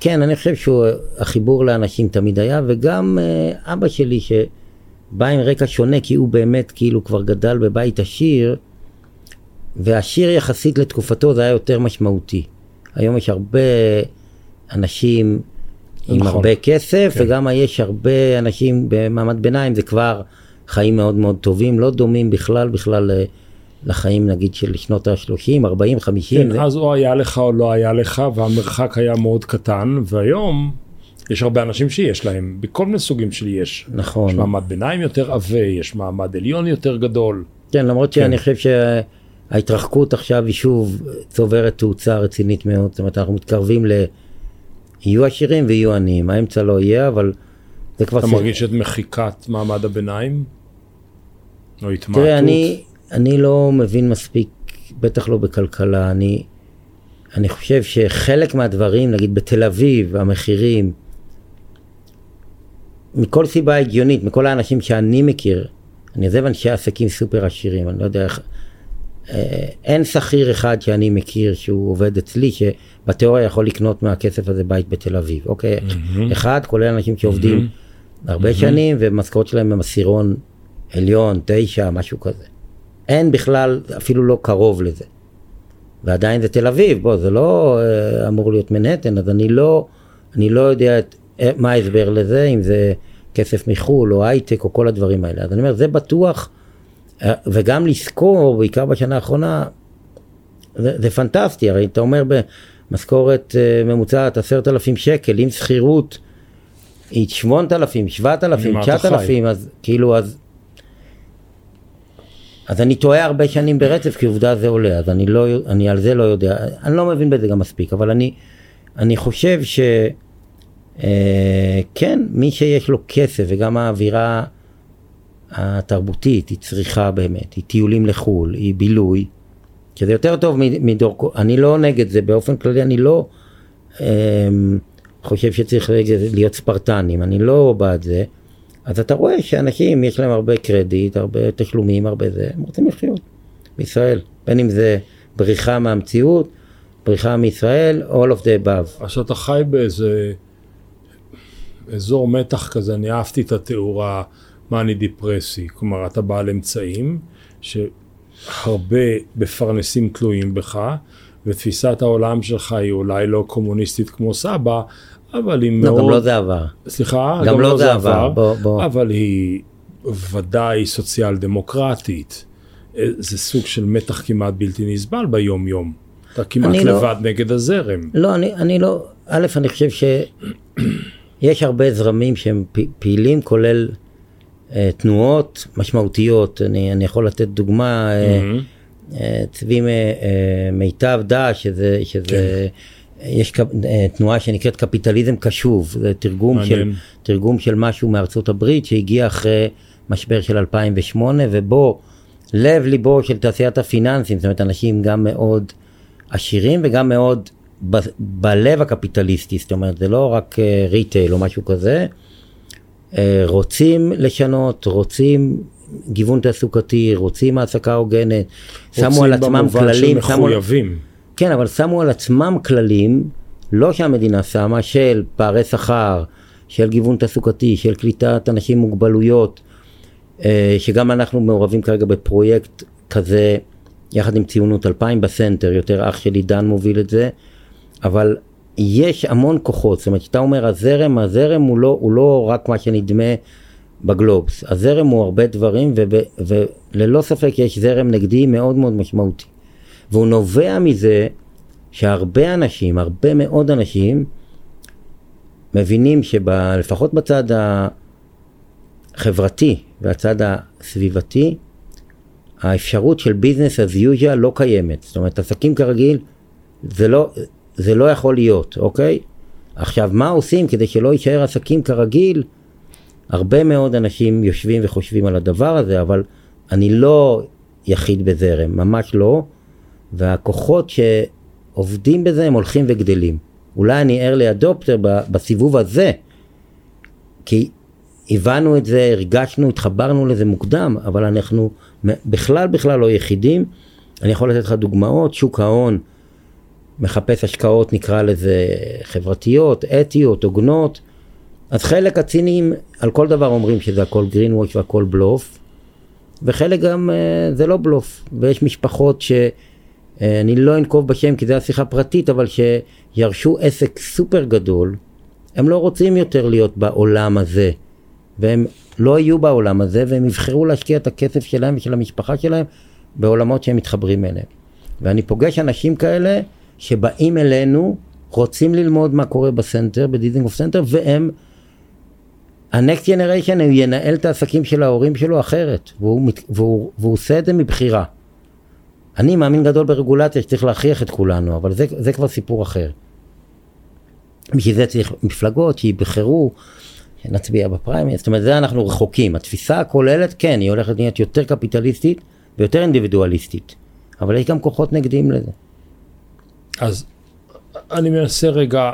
כן, אני חושב שהחיבור לאנשים תמיד היה, וגם uh, אבא שלי שבא עם רקע שונה, כי הוא באמת כאילו כבר גדל בבית עשיר, והשיר יחסית לתקופתו זה היה יותר משמעותי. היום יש הרבה אנשים עם נכון. הרבה כסף, כן. וגם יש הרבה אנשים במעמד ביניים, זה כבר חיים מאוד מאוד טובים, לא דומים בכלל בכלל ל- לחיים נגיד של שנות ה-30, 40, 50. כן, זה- אז או היה לך או לא היה לך, והמרחק היה מאוד קטן, והיום יש הרבה אנשים שיש להם, בכל מיני סוגים של יש. נכון. יש מעמד ביניים יותר עבה, יש מעמד עליון יותר גדול. כן, למרות כן. שאני חושב שההתרחקות עכשיו היא שוב צוברת תאוצה רצינית מאוד, זאת אומרת אנחנו מתקרבים ל... יהיו עשירים ויהיו עניים, האמצע לא יהיה, אבל זה כבר... אתה ש- מרגיש את מחיקת מעמד הביניים? או התמעטות? תראה, אני, אני לא מבין מספיק, בטח לא בכלכלה, אני, אני חושב שחלק מהדברים, נגיד בתל אביב, המחירים, מכל סיבה הגיונית, מכל האנשים שאני מכיר, אני עוזב אנשי עסקים סופר עשירים, אני לא יודע איך, אין שכיר אחד שאני מכיר שהוא עובד אצלי, שבתיאוריה יכול לקנות מהכסף הזה בית בתל אביב, אוקיי? אחד, כולל אנשים שעובדים הרבה שנים, ומשכורת שלהם הם עשירון עליון, תשע, משהו כזה. אין בכלל, אפילו לא קרוב לזה. ועדיין זה תל אביב, בוא, זה לא אה, אמור להיות מנהטן, אז אני לא, אני לא יודע את, אה, מה ההסבר לזה, אם זה כסף מחו"ל או הייטק או כל הדברים האלה. אז אני אומר, זה בטוח, אה, וגם לזכור, בעיקר בשנה האחרונה, זה, זה פנטסטי, הרי אתה אומר במשכורת אה, ממוצעת עשרת אלפים שקל, עם שכירות היא שמונת אלפים, שבעת אלפים, ממה אתה תשעת אלפים, אז כאילו, אז... אז אני טועה הרבה שנים ברצף, כי עובדה זה עולה, אז אני, לא, אני על זה לא יודע, אני לא מבין בזה גם מספיק, אבל אני, אני חושב ש... אה, כן, מי שיש לו כסף וגם האווירה התרבותית היא צריכה באמת, היא טיולים לחו"ל, היא בילוי, שזה יותר טוב מדור, אני לא נגד זה, באופן כללי אני לא אה, חושב שצריך להיות ספרטנים, אני לא בעד זה, אז אתה רואה שאנשים יש להם הרבה קרדיט, הרבה תשלומים, הרבה זה, הם רוצים לחיות בישראל, בין אם זה בריחה מהמציאות, בריחה מישראל, all of the above. אז שאתה חי באיזה אזור מתח כזה, אני אהבתי את התיאור המאני דיפרסי, כלומר אתה בעל אמצעים, שהרבה בפרנסים תלויים בך, ותפיסת העולם שלך היא אולי לא קומוניסטית כמו סבא, אבל היא לא, מאוד... גם לא זה עבר. סליחה, גם לא זה עבר, בוא- בוא. אבל היא ודאי סוציאל דמוקרטית. אה, זה סוג של מתח כמעט בלתי נסבל ביום יום. אתה כמעט לא- לבד נגד הזרם. לא, אני, אני לא, א', אני חושב שיש הרבה זרמים שהם פעילים, כולל תנועות משמעותיות. אני, אני יכול לתת דוגמה, אה, אה, צבי אה, מיטב דש, שזה, שזה יש קפ- אה, תנועה שנקראת קפיטליזם קשוב, זה תרגום של. תרגום של משהו מארצות הברית שהגיע אחרי משבר של 2008, ובו לב ליבו של תעשיית הפיננסים, זאת אומרת אנשים גם מאוד עשירים וגם מאוד ב- בלב הקפיטליסטי, זאת אומרת זה לא רק retail או משהו כזה, אה, רוצים לשנות, רוצים גיוון תעסוקתי, רוצים העסקה הוגנת, שמו על עצמם רוצים כללים, במובן של שמו, מחויבים. כן, אבל שמו על עצמם כללים, לא שהמדינה שמה, של פערי שכר, של גיוון תעסוקתי, של קליטת אנשים עם מוגבלויות, אה, שגם אנחנו מעורבים כרגע בפרויקט כזה, יחד עם ציונות 2000 בסנטר, יותר אח שלי דן מוביל את זה, אבל יש המון כוחות, זאת אומרת, כשאתה אומר הזרם, הזרם הוא לא, הוא לא רק מה שנדמה בגלובס, הזרם הוא הרבה דברים, וב- וללא ספק יש זרם נגדי מאוד מאוד משמעותי. והוא נובע מזה שהרבה אנשים, הרבה מאוד אנשים, מבינים שלפחות בצד החברתי והצד הסביבתי, האפשרות של ביזנס as usual לא קיימת. זאת אומרת, עסקים כרגיל, זה לא, זה לא יכול להיות, אוקיי? עכשיו, מה עושים כדי שלא יישאר עסקים כרגיל? הרבה מאוד אנשים יושבים וחושבים על הדבר הזה, אבל אני לא יחיד בזרם, ממש לא. והכוחות שעובדים בזה הם הולכים וגדלים. אולי אני early adopter בסיבוב הזה, כי הבנו את זה, הרגשנו, התחברנו לזה מוקדם, אבל אנחנו בכלל בכלל לא יחידים. אני יכול לתת לך דוגמאות, שוק ההון מחפש השקעות נקרא לזה חברתיות, אתיות, הוגנות, אז חלק הציניים על כל דבר אומרים שזה הכל green wash והכל בלוף, וחלק גם אה, זה לא בלוף, ויש משפחות שאני לא אנקוב בשם כי זו השיחה פרטית, אבל שירשו עסק סופר גדול, הם לא רוצים יותר להיות בעולם הזה, והם לא יהיו בעולם הזה, והם יבחרו להשקיע את הכסף שלהם ושל המשפחה שלהם בעולמות שהם מתחברים אליהם. ואני פוגש אנשים כאלה שבאים אלינו, רוצים ללמוד מה קורה בסנטר, בדיזינגוף סנטר, והם, ה-next generation, הוא ינהל את העסקים של ההורים שלו אחרת, והוא, והוא, והוא עושה את זה מבחירה. אני מאמין גדול ברגולציה שצריך להכריח את כולנו, אבל זה, זה כבר סיפור אחר. בשביל זה צריך מפלגות שיבחרו, שנצביע בפריימריז, זאת אומרת, זה אנחנו רחוקים. התפיסה הכוללת, כן, היא הולכת להיות יותר קפיטליסטית ויותר אינדיבידואליסטית, אבל יש גם כוחות נגדיים לזה. אז אני מנסה רגע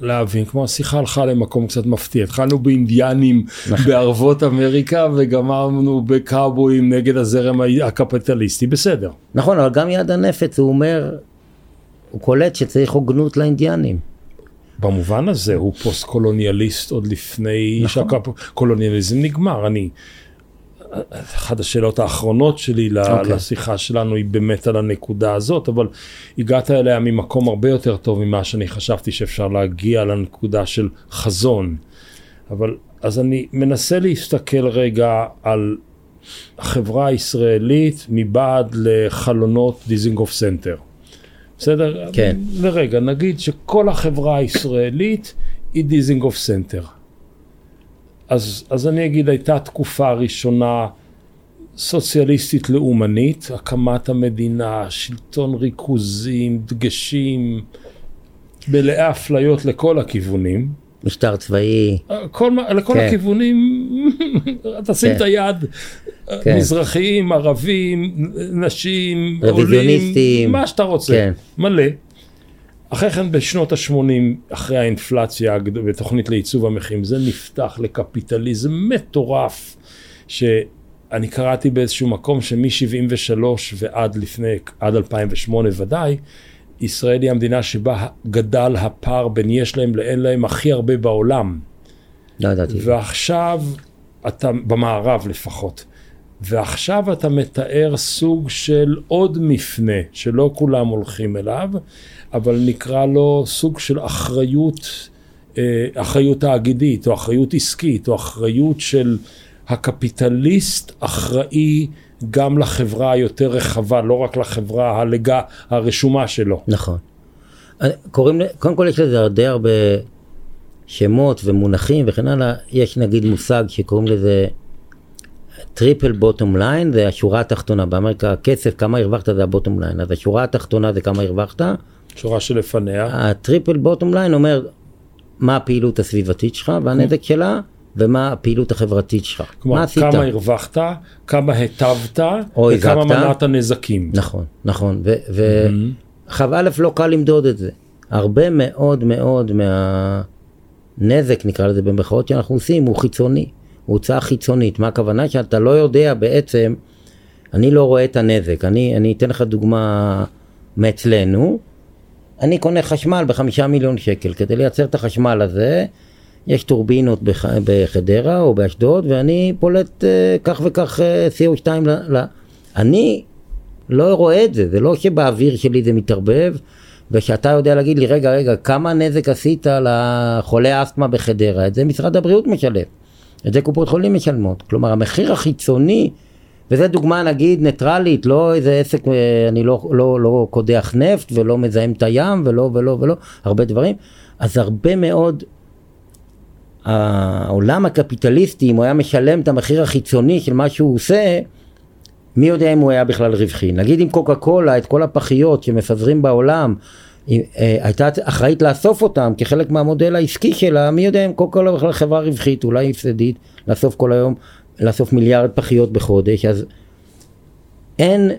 להבין, כמו השיחה הלכה למקום קצת מפתיע. התחלנו באינדיאנים בערבות אמריקה וגמרנו בקאובויים נגד הזרם הקפיטליסטי, בסדר. נכון, אבל גם יד הנפץ, הוא אומר, הוא קולט שצריך הוגנות לאינדיאנים. במובן הזה הוא פוסט קולוניאליסט עוד לפני נכון. שהקולוניאליזם נגמר. אני, אחת השאלות האחרונות שלי ל- אוקיי. לשיחה שלנו היא באמת על הנקודה הזאת, אבל הגעת אליה ממקום הרבה יותר טוב ממה שאני חשבתי שאפשר להגיע לנקודה של חזון. אבל אז אני מנסה להסתכל רגע על החברה הישראלית מבעד לחלונות דיזינגוף סנטר. בסדר? כן. לרגע, נגיד שכל החברה הישראלית היא דיזינגוף סנטר. אז, אז אני אגיד, הייתה תקופה ראשונה סוציאליסטית לאומנית, הקמת המדינה, שלטון ריכוזים, דגשים, מלאי אפליות לכל הכיוונים. משטר צבאי, כל, מה- לכל כן. הכיוונים, תשים כן. את היד, כן. מזרחים, ערבים, נשים. עולים, מה שאתה רוצה, כן. מלא. אחרי כן בשנות ה-80, אחרי האינפלציה בתוכנית לעיצוב המחירים, זה נפתח לקפיטליזם מטורף, שאני קראתי באיזשהו מקום שמ-73 ועד לפני, עד 2008 ודאי, ישראל היא המדינה שבה גדל הפער בין יש להם לאין להם הכי הרבה בעולם. לא ידעתי. ועכשיו אתה, במערב לפחות, ועכשיו אתה מתאר סוג של עוד מפנה, שלא כולם הולכים אליו, אבל נקרא לו סוג של אחריות, אה, אחריות תאגידית, או אחריות עסקית, או אחריות של הקפיטליסט אחראי גם לחברה היותר רחבה, לא רק לחברה הלגה, הרשומה שלו. נכון. קוראים, קודם כל יש לזה די הרבה שמות ומונחים וכן הלאה. יש נגיד מושג שקוראים לזה triple bottom line, זה השורה התחתונה. באמריקה הכסף, כמה הרווחת זה ה bottom line. אז השורה התחתונה זה כמה הרווחת. שורה שלפניה. ה triple bottom line אומר מה הפעילות הסביבתית שלך והנזק שלה, ומה הפעילות החברתית שלך. מה כלומר, עשית? כמה הרווחת, כמה היטבת, וכמה הזקת. מנעת נזקים. נכון, נכון. ו- ו- עכשיו, א', לא קל למדוד את זה. הרבה מאוד מאוד מהנזק, נקרא לזה במרכאות, שאנחנו עושים, הוא חיצוני. הוא הוצאה חיצונית. מה הכוונה? שאתה לא יודע בעצם, אני לא רואה את הנזק. אני, אני אתן לך דוגמה מאצלנו. אני קונה חשמל בחמישה מיליון שקל. כדי לייצר את החשמל הזה, יש טורבינות בח, בחדרה או באשדוד, ואני פולט uh, כך וכך uh, CO2 ל... ל... אני לא רואה את זה, זה לא שבאוויר שלי זה מתערבב, ושאתה יודע להגיד לי, רגע, רגע, כמה נזק עשית לחולי אסתמה בחדרה? את זה משרד הבריאות משלם, את זה קופות חולים משלמות. כלומר, המחיר החיצוני, וזו דוגמה נגיד ניטרלית, לא איזה עסק, אה, אני לא, לא, לא קודח נפט ולא מזהם את הים ולא ולא ולא, הרבה דברים, אז הרבה מאוד העולם הקפיטליסטי, אם הוא היה משלם את המחיר החיצוני של מה שהוא עושה, מי יודע אם הוא היה בכלל רווחי. נגיד אם קוקה קולה, את כל הפחיות שמפזרים בעולם, אה, הייתה אחראית לאסוף אותם כחלק מהמודל העסקי שלה, מי יודע אם קוקה קולה בכלל חברה רווחית, אולי הפסדית, לאסוף כל היום, לאסוף מיליארד פחיות בחודש, אז אין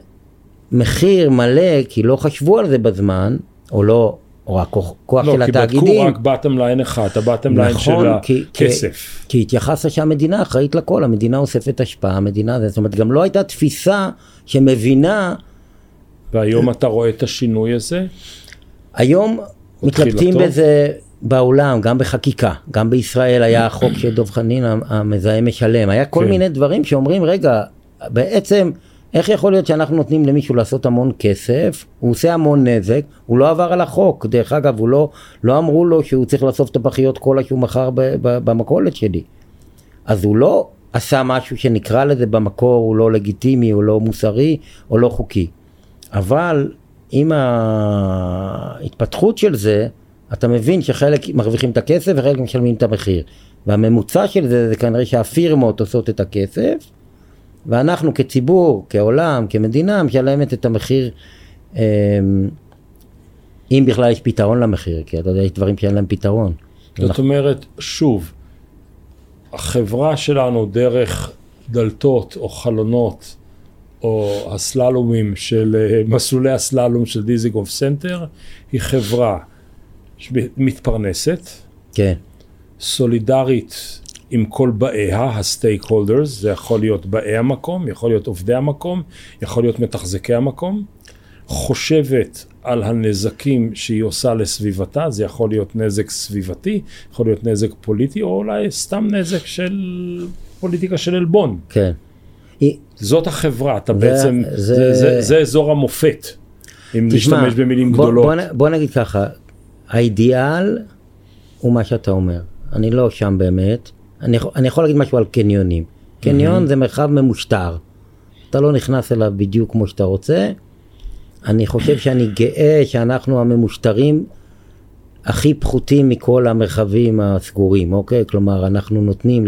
מחיר מלא, כי לא חשבו על זה בזמן, או לא או הכוח לא, של התאגידים. לא, כי בדקו רק bottom line אחד, ה bottom line נכון, של כי, הכסף. כי, כי התייחסת שהמדינה אחראית לכל, המדינה אוספת השפעה, המדינה, זאת אומרת גם לא הייתה תפיסה שמבינה... והיום אתה רואה את השינוי הזה? היום מתלבטים בזה בעולם, גם בחקיקה, גם בישראל היה החוק של דב חנין המזהם משלם, היה כל כן. מיני דברים שאומרים רגע, בעצם איך יכול להיות שאנחנו נותנים למישהו לעשות המון כסף, הוא עושה המון נזק, הוא לא עבר על החוק, דרך אגב, הוא לא, לא אמרו לו שהוא צריך לאסוף את הפחיות קולה שהוא מכר במכולת שלי. אז הוא לא עשה משהו שנקרא לזה במקור, הוא לא לגיטימי, הוא לא מוסרי, או לא חוקי. אבל עם ההתפתחות של זה, אתה מבין שחלק מרוויחים את הכסף וחלק משלמים את המחיר. והממוצע של זה זה כנראה שהפירמות עושות את הכסף, ואנחנו כציבור, כעולם, כמדינה, משלמת את המחיר, אמ, אם בכלל יש פתרון למחיר, כי אתה יודע, יש דברים שאין להם פתרון. זאת אנחנו... אומרת, שוב, החברה שלנו דרך דלתות או חלונות או הסללומים של אה, מסלולי הסללום של דיזינגוף סנטר היא חברה שמתפרנסת, כן. סולידרית עם כל באיה, ה stakeholders, זה יכול להיות באי המקום, יכול להיות עובדי המקום, יכול להיות מתחזקי המקום, חושבת על הנזקים שהיא עושה לסביבתה, זה יכול להיות נזק סביבתי, יכול להיות נזק פוליטי, או אולי סתם נזק של פוליטיקה של עלבון. כן. זאת החברה, אתה זה, בעצם, זה, זה, זה, זה אזור המופת, אם תשמע, להשתמש במילים בוא, גדולות. בוא, בוא נגיד ככה, האידיאל הוא מה שאתה אומר, אני לא שם באמת, אני, אני יכול להגיד משהו על קניונים. קניון mm-hmm. זה מרחב ממושטר. אתה לא נכנס אליו בדיוק כמו שאתה רוצה. אני חושב שאני גאה שאנחנו הממושטרים הכי פחותים מכל המרחבים הסגורים, אוקיי? כלומר, אנחנו נותנים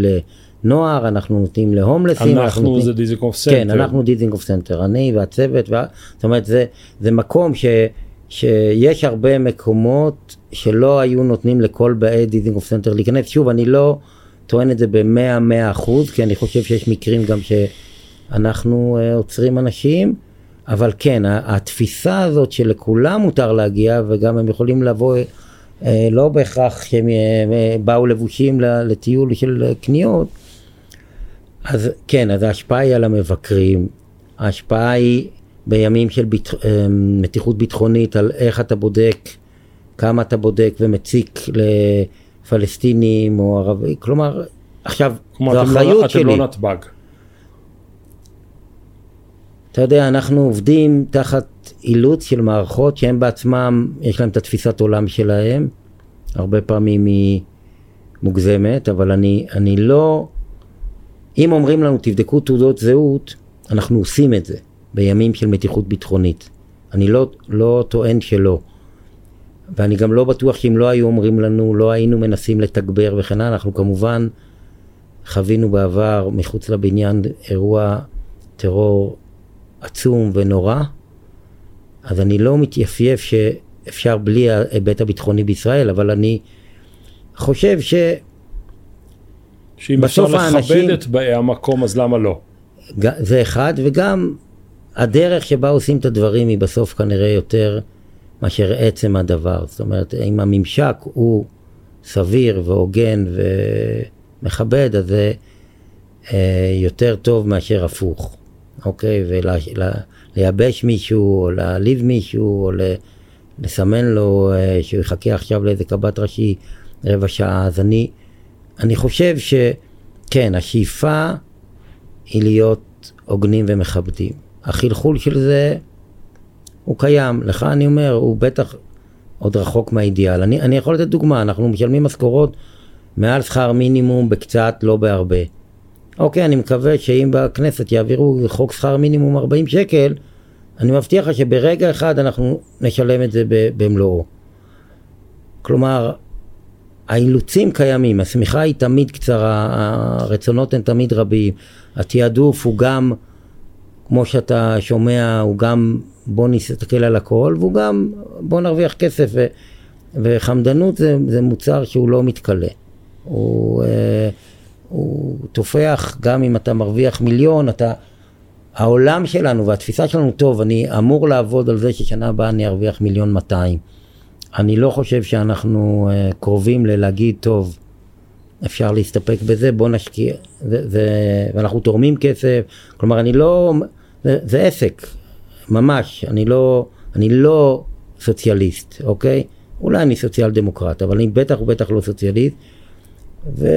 לנוער, אנחנו נותנים להומלסים. אנחנו, אנחנו נותנים... זה דיזינגוף סנטר. כן, אנחנו דיזינגוף סנטר. אני והצוות, וה... זאת אומרת, זה, זה מקום ש... שיש הרבה מקומות שלא היו נותנים לכל באי דיזינגוף סנטר להיכנס. שוב, אני לא... טוען את זה במאה, מאה אחוז, כי אני חושב שיש מקרים גם שאנחנו uh, עוצרים אנשים, אבל כן, התפיסה הזאת שלכולם מותר להגיע, וגם הם יכולים לבוא, uh, לא בהכרח שהם uh, באו לבושים לטיול של קניות, אז כן, אז ההשפעה היא על המבקרים, ההשפעה היא בימים של ביט... מתיחות ביטחונית על איך אתה בודק, כמה אתה בודק ומציק ל... פלסטינים או ערבים, כלומר, עכשיו, זו לא- אחריות לא, שלי. אתם לא נתב"ג. אתה יודע, אנחנו עובדים תחת אילוץ של מערכות שהם בעצמם, יש להם את התפיסת עולם שלהם, הרבה פעמים היא מוגזמת, אבל אני, אני לא... אם אומרים לנו תבדקו תעודות זהות, אנחנו עושים את זה בימים של מתיחות ביטחונית. אני לא, לא טוען שלא. ואני גם לא בטוח שאם לא היו אומרים לנו, לא היינו מנסים לתגבר וכן הלאה, אנחנו כמובן חווינו בעבר מחוץ לבניין אירוע טרור עצום ונורא, אז אני לא מתייפייף שאפשר בלי ההיבט הביטחוני בישראל, אבל אני חושב ש... שאם אפשר לכבד את באי המקום, אז למה לא? זה אחד, וגם הדרך שבה עושים את הדברים היא בסוף כנראה יותר מאשר עצם הדבר. זאת אומרת, אם הממשק הוא סביר והוגן ומכבד, אז זה אה, יותר טוב מאשר הפוך, אוקיי? ולייבש מישהו, או להעליב מישהו, או לסמן לו אה, שהוא יחכה עכשיו לאיזה קב"ט ראשי רבע שעה. אז אני, אני חושב שכן, השאיפה היא להיות הוגנים ומכבדים. החלחול של זה הוא קיים. לך אני אומר, הוא בטח עוד רחוק מהאידיאל. אני, אני יכול לתת דוגמה, אנחנו משלמים משכורות מעל שכר מינימום בקצת, לא בהרבה. אוקיי, אני מקווה שאם בכנסת יעבירו חוק שכר מינימום 40 שקל, אני מבטיח לך שברגע אחד אנחנו נשלם את זה במלואו. כלומר, האילוצים קיימים, השמיכה היא תמיד קצרה, הרצונות הן תמיד רבים, התעדוף הוא גם, כמו שאתה שומע, הוא גם בוא נסתכל על הכל, והוא גם בוא נרוויח כסף, ו, וחמדנות זה, זה מוצר שהוא לא מתכלה. הוא, אה, הוא תופח גם אם אתה מרוויח מיליון, אתה... העולם שלנו והתפיסה שלנו, טוב, אני אמור לעבוד על זה ששנה הבאה אני ארוויח מיליון 200. אני לא חושב שאנחנו uh, קרובים ללהגיד, טוב, אפשר להסתפק בזה, בוא נשקיע, ואנחנו תורמים כסף, כלומר אני לא, זה, זה עסק, ממש, אני לא, אני לא סוציאליסט, אוקיי? אולי אני סוציאל דמוקרט, אבל אני בטח ובטח לא סוציאליסט, ו...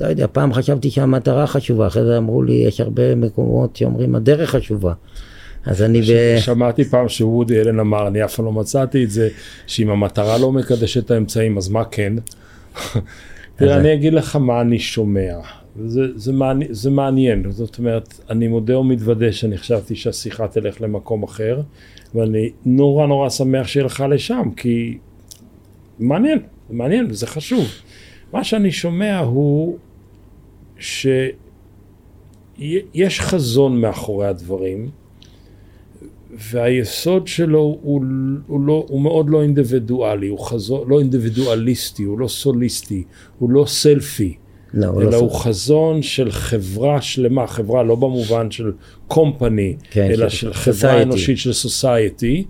לא יודע, פעם חשבתי שהמטרה חשובה, אחרי זה אמרו לי, יש הרבה מקומות שאומרים, הדרך חשובה. אז אני ב... שמעתי פעם שוודי אלן אמר, אני אף פעם לא מצאתי את זה, שאם המטרה לא מקדשת את האמצעים, אז מה כן? תראה, אני אגיד לך מה אני שומע. זה, זה, מעניין, זה מעניין, זאת אומרת, אני מודה ומתוודה שאני חשבתי שהשיחה תלך למקום אחר, ואני נורא נורא שמח שיהיה לך לשם, כי מעניין, זה מעניין וזה חשוב. מה שאני שומע הוא שיש חזון מאחורי הדברים, והיסוד שלו הוא, הוא, לא, הוא מאוד לא אינדיבידואלי, הוא חזון, לא אינדיבידואליסטי, הוא לא סוליסטי, הוא לא סלפי. לא, אלא לא הוא סלפי. חזון של חברה שלמה, חברה לא במובן של company, כן, אלא של, של חברה society. אנושית של society,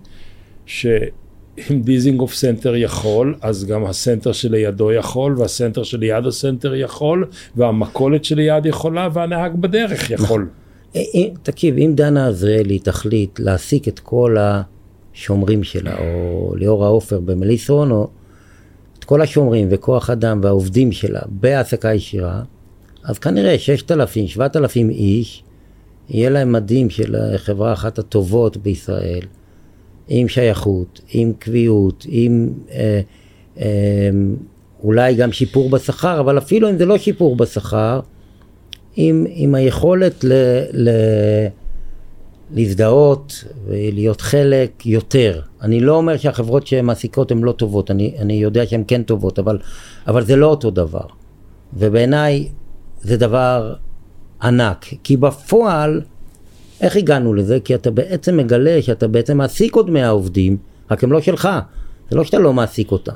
אם דיזינגוף סנטר יכול, אז גם הסנטר שלידו יכול, והסנטר שליד הסנטר יכול, והמכולת שליד יכולה, והנהג בדרך יכול. אה, אה, תקשיב, אם דנה עזריאלי תחליט להעסיק את כל השומרים שלה, או ליאור העופר במליסרון, או כל השומרים וכוח אדם והעובדים שלה בהעסקה ישירה, אז כנראה 6,000, 7,000 איש, יהיה להם מדים של חברה אחת הטובות בישראל. עם שייכות, עם קביעות, עם אה, אה, אולי גם שיפור בשכר, אבל אפילו אם זה לא שיפור בשכר, עם, עם היכולת ל, ל, להזדהות ולהיות חלק יותר. אני לא אומר שהחברות שמעסיקות הן לא טובות, אני, אני יודע שהן כן טובות, אבל, אבל זה לא אותו דבר. ובעיניי זה דבר ענק, כי בפועל איך הגענו לזה? כי אתה בעצם מגלה שאתה בעצם מעסיק עוד 100 עובדים, רק הם לא שלך. זה לא שאתה לא מעסיק אותם.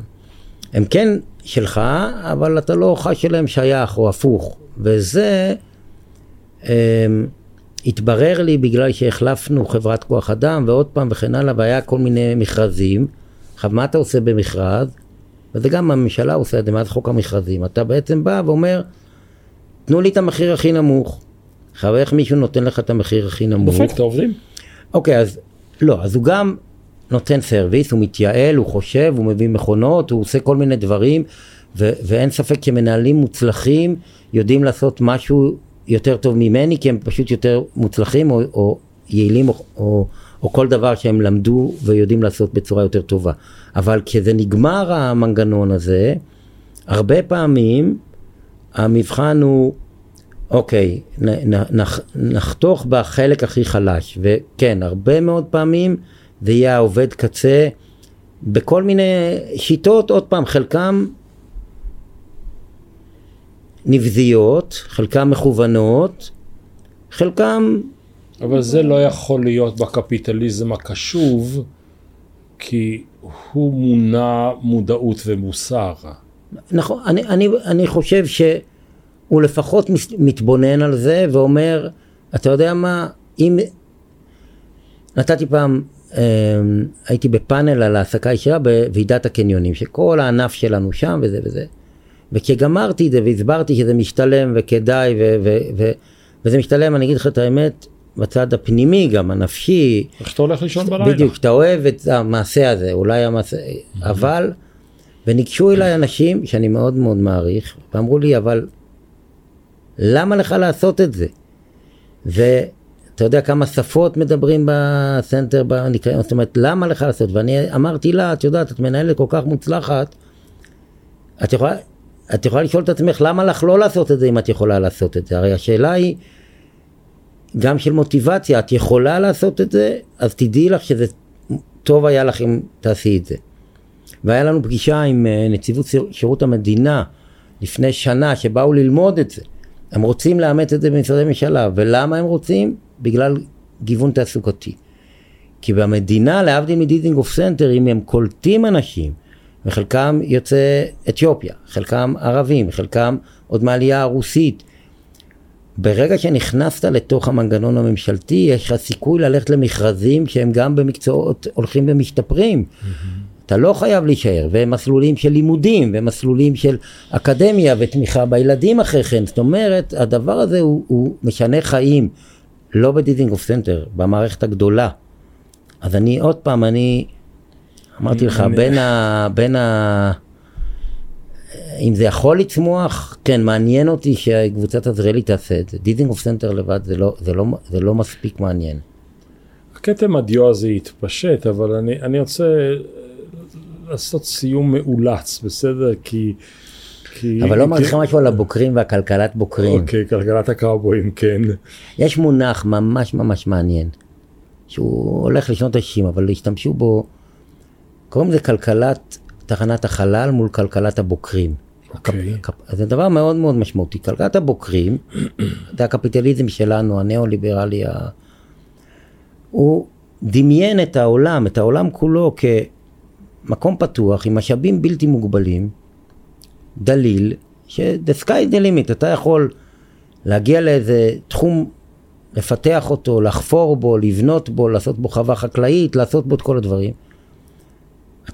הם כן שלך, אבל אתה לא חש שלהם שייך או הפוך. וזה אה, התברר לי בגלל שהחלפנו חברת כוח אדם ועוד פעם וכן הלאה, והיה כל מיני מכרזים. עכשיו, מה אתה עושה במכרז? וזה גם הממשלה עושה את זה מאז חוק המכרזים. אתה בעצם בא ואומר, תנו לי את המחיר הכי נמוך. עכשיו איך מישהו נותן לך את המחיר הכי נמוך? דופק את העובדים. אוקיי, אז לא, אז הוא גם נותן סרוויס, הוא מתייעל, הוא חושב, הוא מביא מכונות, הוא עושה כל מיני דברים, ו- ואין ספק שמנהלים מוצלחים יודעים לעשות משהו יותר טוב ממני, כי הם פשוט יותר מוצלחים או, או יעילים או, או, או כל דבר שהם למדו ויודעים לעשות בצורה יותר טובה. אבל כשזה נגמר המנגנון הזה, הרבה פעמים המבחן הוא אוקיי, נ, נח, נחתוך בחלק הכי חלש, וכן, הרבה מאוד פעמים זה יהיה העובד קצה בכל מיני שיטות, עוד פעם, חלקם נבזיות, חלקם מכוונות, חלקם... אבל זה לא יכול להיות בקפיטליזם הקשוב, כי הוא מונע מודעות ומוסר. נכון, אני, אני, אני חושב ש... הוא לפחות מתבונן על זה ואומר, אתה יודע מה, אם... נתתי פעם, אה, הייתי בפאנל על העסקה ישירה בוועידת הקניונים, שכל הענף שלנו שם וזה וזה. וכשגמרתי את זה והסברתי שזה משתלם וכדאי ו- ו- ו- וזה משתלם, אני אגיד לך את האמת, בצד הפנימי גם, הנפשי. איך אתה הולך לישון בלילה? בדיוק, שאתה אוהב את המעשה הזה, אולי המעשה, אבל, וניגשו אליי אנשים שאני מאוד מאוד מעריך, ואמרו לי, אבל למה לך לעשות את זה? ואתה יודע כמה שפות מדברים בסנטר, בניקיון, זאת אומרת, למה לך לעשות? ואני אמרתי לה, את יודעת, את מנהלת כל כך מוצלחת, את יכולה, את יכולה לשאול את עצמך, למה לך לא לעשות את זה אם את יכולה לעשות את זה? הרי השאלה היא, גם של מוטיבציה, את יכולה לעשות את זה, אז תדעי לך שזה טוב היה לך אם תעשי את זה. והיה לנו פגישה עם אה, נציבות שירות המדינה לפני שנה, שבאו ללמוד את זה. הם רוצים לאמץ את זה במשרדי ממשלה, ולמה הם רוצים? בגלל גיוון תעסוקתי. כי במדינה, להבדיל מדיזינגוף סנטר, אם הם קולטים אנשים, וחלקם יוצאי אתיופיה, חלקם ערבים, חלקם עוד מהעלייה הרוסית, ברגע שנכנסת לתוך המנגנון הממשלתי, יש לך סיכוי ללכת למכרזים שהם גם במקצועות הולכים ומשתפרים. Mm-hmm. אתה לא חייב להישאר, ומסלולים של לימודים, ומסלולים של אקדמיה ותמיכה בילדים אחרי כן. זאת אומרת, הדבר הזה הוא, הוא משנה חיים, לא בדיזינגוף סנטר, במערכת הגדולה. אז אני, עוד פעם, אני אמרתי לך, בין ה... בין ה... אם זה יכול לצמוח, כן, מעניין אותי שקבוצת עזריאלי תעשה את זה. דיזינגוף סנטר לבד זה לא, זה, לא, זה לא מספיק מעניין. הכתם הדיו הזה יתפשט, אבל אני, אני רוצה לעשות סיום מאולץ, בסדר? כי... כי... אבל לא אמרתי לך משהו על הבוקרים והכלכלת בוקרים. אוקיי, כלכלת הקאובויים, כן. יש מונח ממש ממש מעניין, שהוא הולך לשנות ה-60, אבל השתמשו בו, קוראים לזה כלכלת תחנת החלל מול כלכלת הבוקרים. אוקיי. אז זה דבר מאוד מאוד משמעותי. כלכלת הבוקרים, זה הקפיטליזם שלנו, הניאו-ליברלי, הוא דמיין את העולם, את העולם כולו כמקום פתוח עם משאבים בלתי מוגבלים, דליל, ש-the sky is the limit, אתה יכול להגיע לאיזה תחום, לפתח אותו, לחפור בו, לבנות בו, לעשות בו חווה חקלאית, לעשות בו את כל הדברים.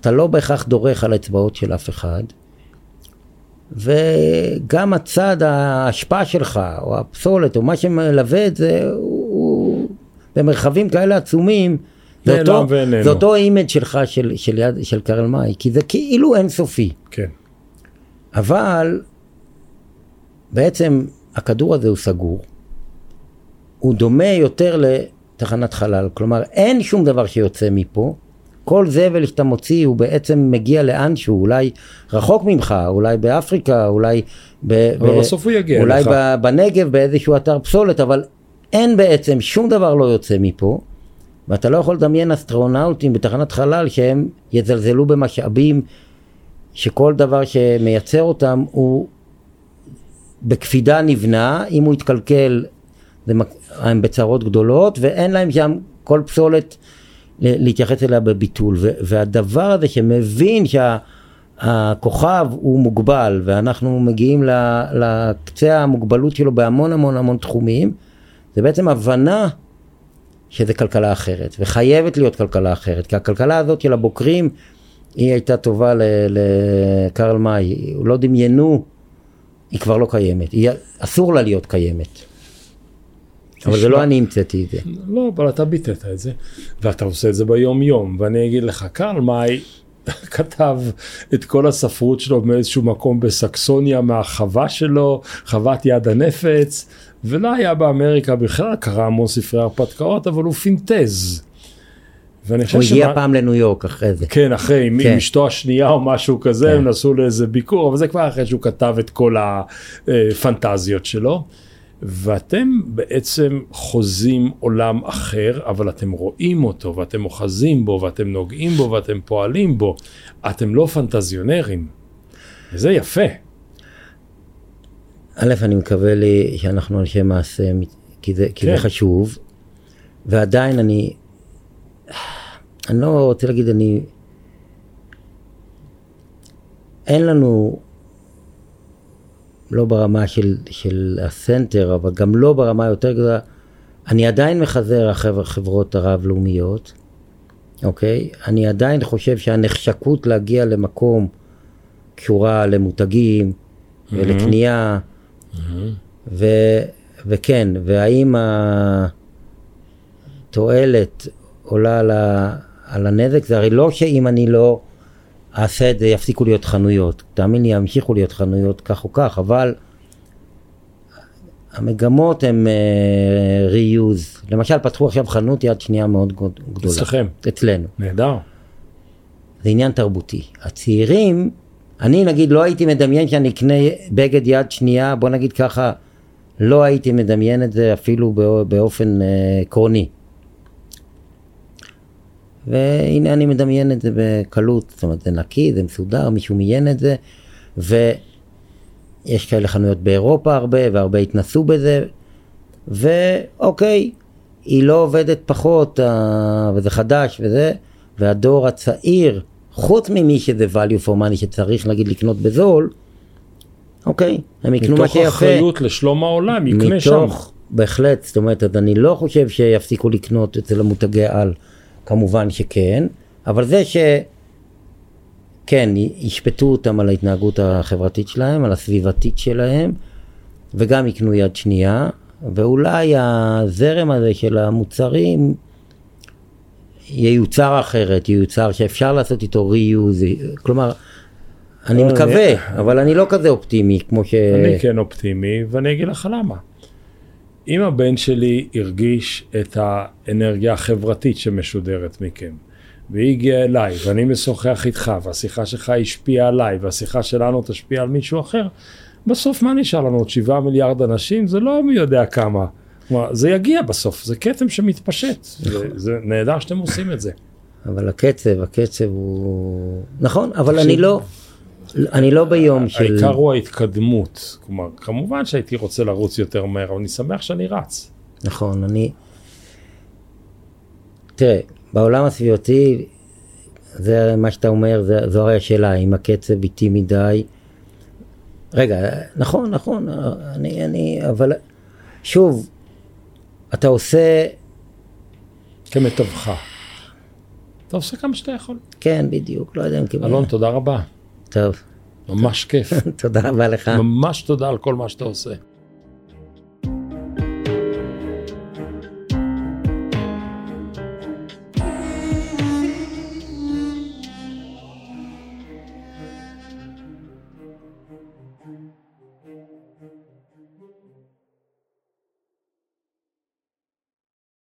אתה לא בהכרח דורך על האצבעות של אף אחד, וגם הצד ההשפעה שלך, או הפסולת, או מה שמלווה את זה, הוא במרחבים כאלה עצומים, זה אותו, זה אותו image שלך של, של, יד, של קרל מאי, כי זה כאילו אינסופי. כן. אבל בעצם הכדור הזה הוא סגור, הוא דומה יותר לתחנת חלל, כלומר אין שום דבר שיוצא מפה, כל זבל שאתה מוציא הוא בעצם מגיע לאנשהו, אולי רחוק ממך, אולי באפריקה, אולי ב, אבל ב, בסוף הוא יגיע אולי לך. ב, בנגב באיזשהו אתר פסולת, אבל אין בעצם, שום דבר לא יוצא מפה, ואתה לא יכול לדמיין אסטרונאוטים בתחנת חלל שהם יזלזלו במשאבים, שכל דבר שמייצר אותם הוא בקפידה נבנה, אם הוא יתקלקל הם בצרות גדולות, ואין להם שם כל פסולת להתייחס אליה בביטול. והדבר הזה שמבין שהכוכב הוא מוגבל ואנחנו מגיעים לקצה המוגבלות שלו בהמון המון המון תחומים, זה בעצם הבנה שזה כלכלה אחרת, וחייבת להיות כלכלה אחרת, כי הכלכלה הזאת של הבוקרים היא הייתה טובה לקרל מאי, לא דמיינו, היא כבר לא קיימת, היא, אסור לה להיות קיימת. אבל זה לא אני המצאתי את זה. לא, אבל אתה ביטאת את זה, ואתה עושה את זה ביום יום, ואני אגיד לך, קרל מאי כתב את כל הספרות שלו מאיזשהו מקום בסקסוניה מהחווה שלו, חוות יד הנפץ, ולא היה באמריקה בכלל, קרא המון ספרי הרפתקאות, אבל הוא פינטז. הוא הגיע שמה... פעם לניו יורק אחרי זה. כן, אחרי, עם כן. אשתו השנייה או משהו כזה, כן. הם נסעו לאיזה ביקור, אבל זה כבר אחרי שהוא כתב את כל הפנטזיות שלו. ואתם בעצם חוזים עולם אחר, אבל אתם רואים אותו, ואתם אוחזים בו, ואתם נוגעים בו, ואתם פועלים בו. אתם לא פנטזיונרים. וזה יפה. א', אני מקווה לי שאנחנו אנשי מעשה, כי זה, כי כן. זה חשוב, ועדיין אני, אני לא רוצה להגיד, אני, אין לנו לא ברמה של, של הסנטר, אבל גם לא ברמה יותר גדולה. אני עדיין מחזר החברות הרב-לאומיות, אוקיי? אני עדיין חושב שהנחשקות להגיע למקום קשורה למותגים, ולקנייה, ו, וכן, והאם התועלת עולה על, ה, על הנזק, זה הרי לא שאם אני לא זה יפסיקו להיות חנויות, תאמין לי ימשיכו להיות חנויות כך או כך, אבל המגמות הן uh, reuse, למשל פתחו עכשיו חנות יד שנייה מאוד גדולה. אצלכם. אצלנו. נהדר. זה עניין תרבותי. הצעירים, אני נגיד לא הייתי מדמיין שאני אקנה בגד יד שנייה, בוא נגיד ככה, לא הייתי מדמיין את זה אפילו באופן אה, עקרוני. והנה אני מדמיין את זה בקלות, זאת אומרת זה נקי, זה מסודר, מישהו מיין את זה, ויש כאלה חנויות באירופה הרבה, והרבה התנסו בזה, ואוקיי, היא לא עובדת פחות, וזה חדש וזה, והדור הצעיר, חוץ ממי שזה value for money שצריך נגיד לקנות בזול, אוקיי, הם יקנו מה שיפה. מתוך אחריות לשלום העולם, יקנה שם. מתוך, בהחלט, זאת אומרת, אז אני לא חושב שיפסיקו לקנות אצל המותגי על, כמובן שכן, אבל זה ש... כן, ישפטו אותם על ההתנהגות החברתית שלהם, על הסביבתית שלהם, וגם יקנו יד שנייה, ואולי הזרם הזה של המוצרים ייוצר אחרת, ייוצר שאפשר לעשות איתו reuse, כלומר, אני לא, מקווה, אבל אני לא כזה אופטימי כמו ש... אני כן אופטימי, ואני אגיד לך למה. אם הבן שלי הרגיש את האנרגיה החברתית שמשודרת מכם, והיא הגיעה אליי, ואני משוחח איתך, והשיחה שלך השפיעה עליי, והשיחה שלנו תשפיע על מישהו אחר, בסוף מה נשאר לנו? עוד שבעה מיליארד אנשים? זה לא מי יודע כמה. כלומר, זה יגיע בסוף, זה כתם שמתפשט. זה, זה נהדר שאתם עושים את זה. אבל הקצב, הקצב הוא... נכון, אבל אני לא... אני לא ביום של... העיקר הוא ההתקדמות. כלומר, כמובן שהייתי רוצה לרוץ יותר מהר, אבל אני שמח שאני רץ. נכון, אני... תראה, בעולם הסביבתי, זה מה שאתה אומר, זה, זו הרי השאלה, אם הקצב איטי מדי. רגע, נכון, נכון, אני, אני, אבל שוב, אתה עושה... כמתווך. אתה עושה כמה שאתה יכול. כן, בדיוק, לא יודע אם קיבל. אלון, תודה רבה. טוב. ממש כיף. תודה רבה לך. ממש תודה על כל מה שאתה עושה.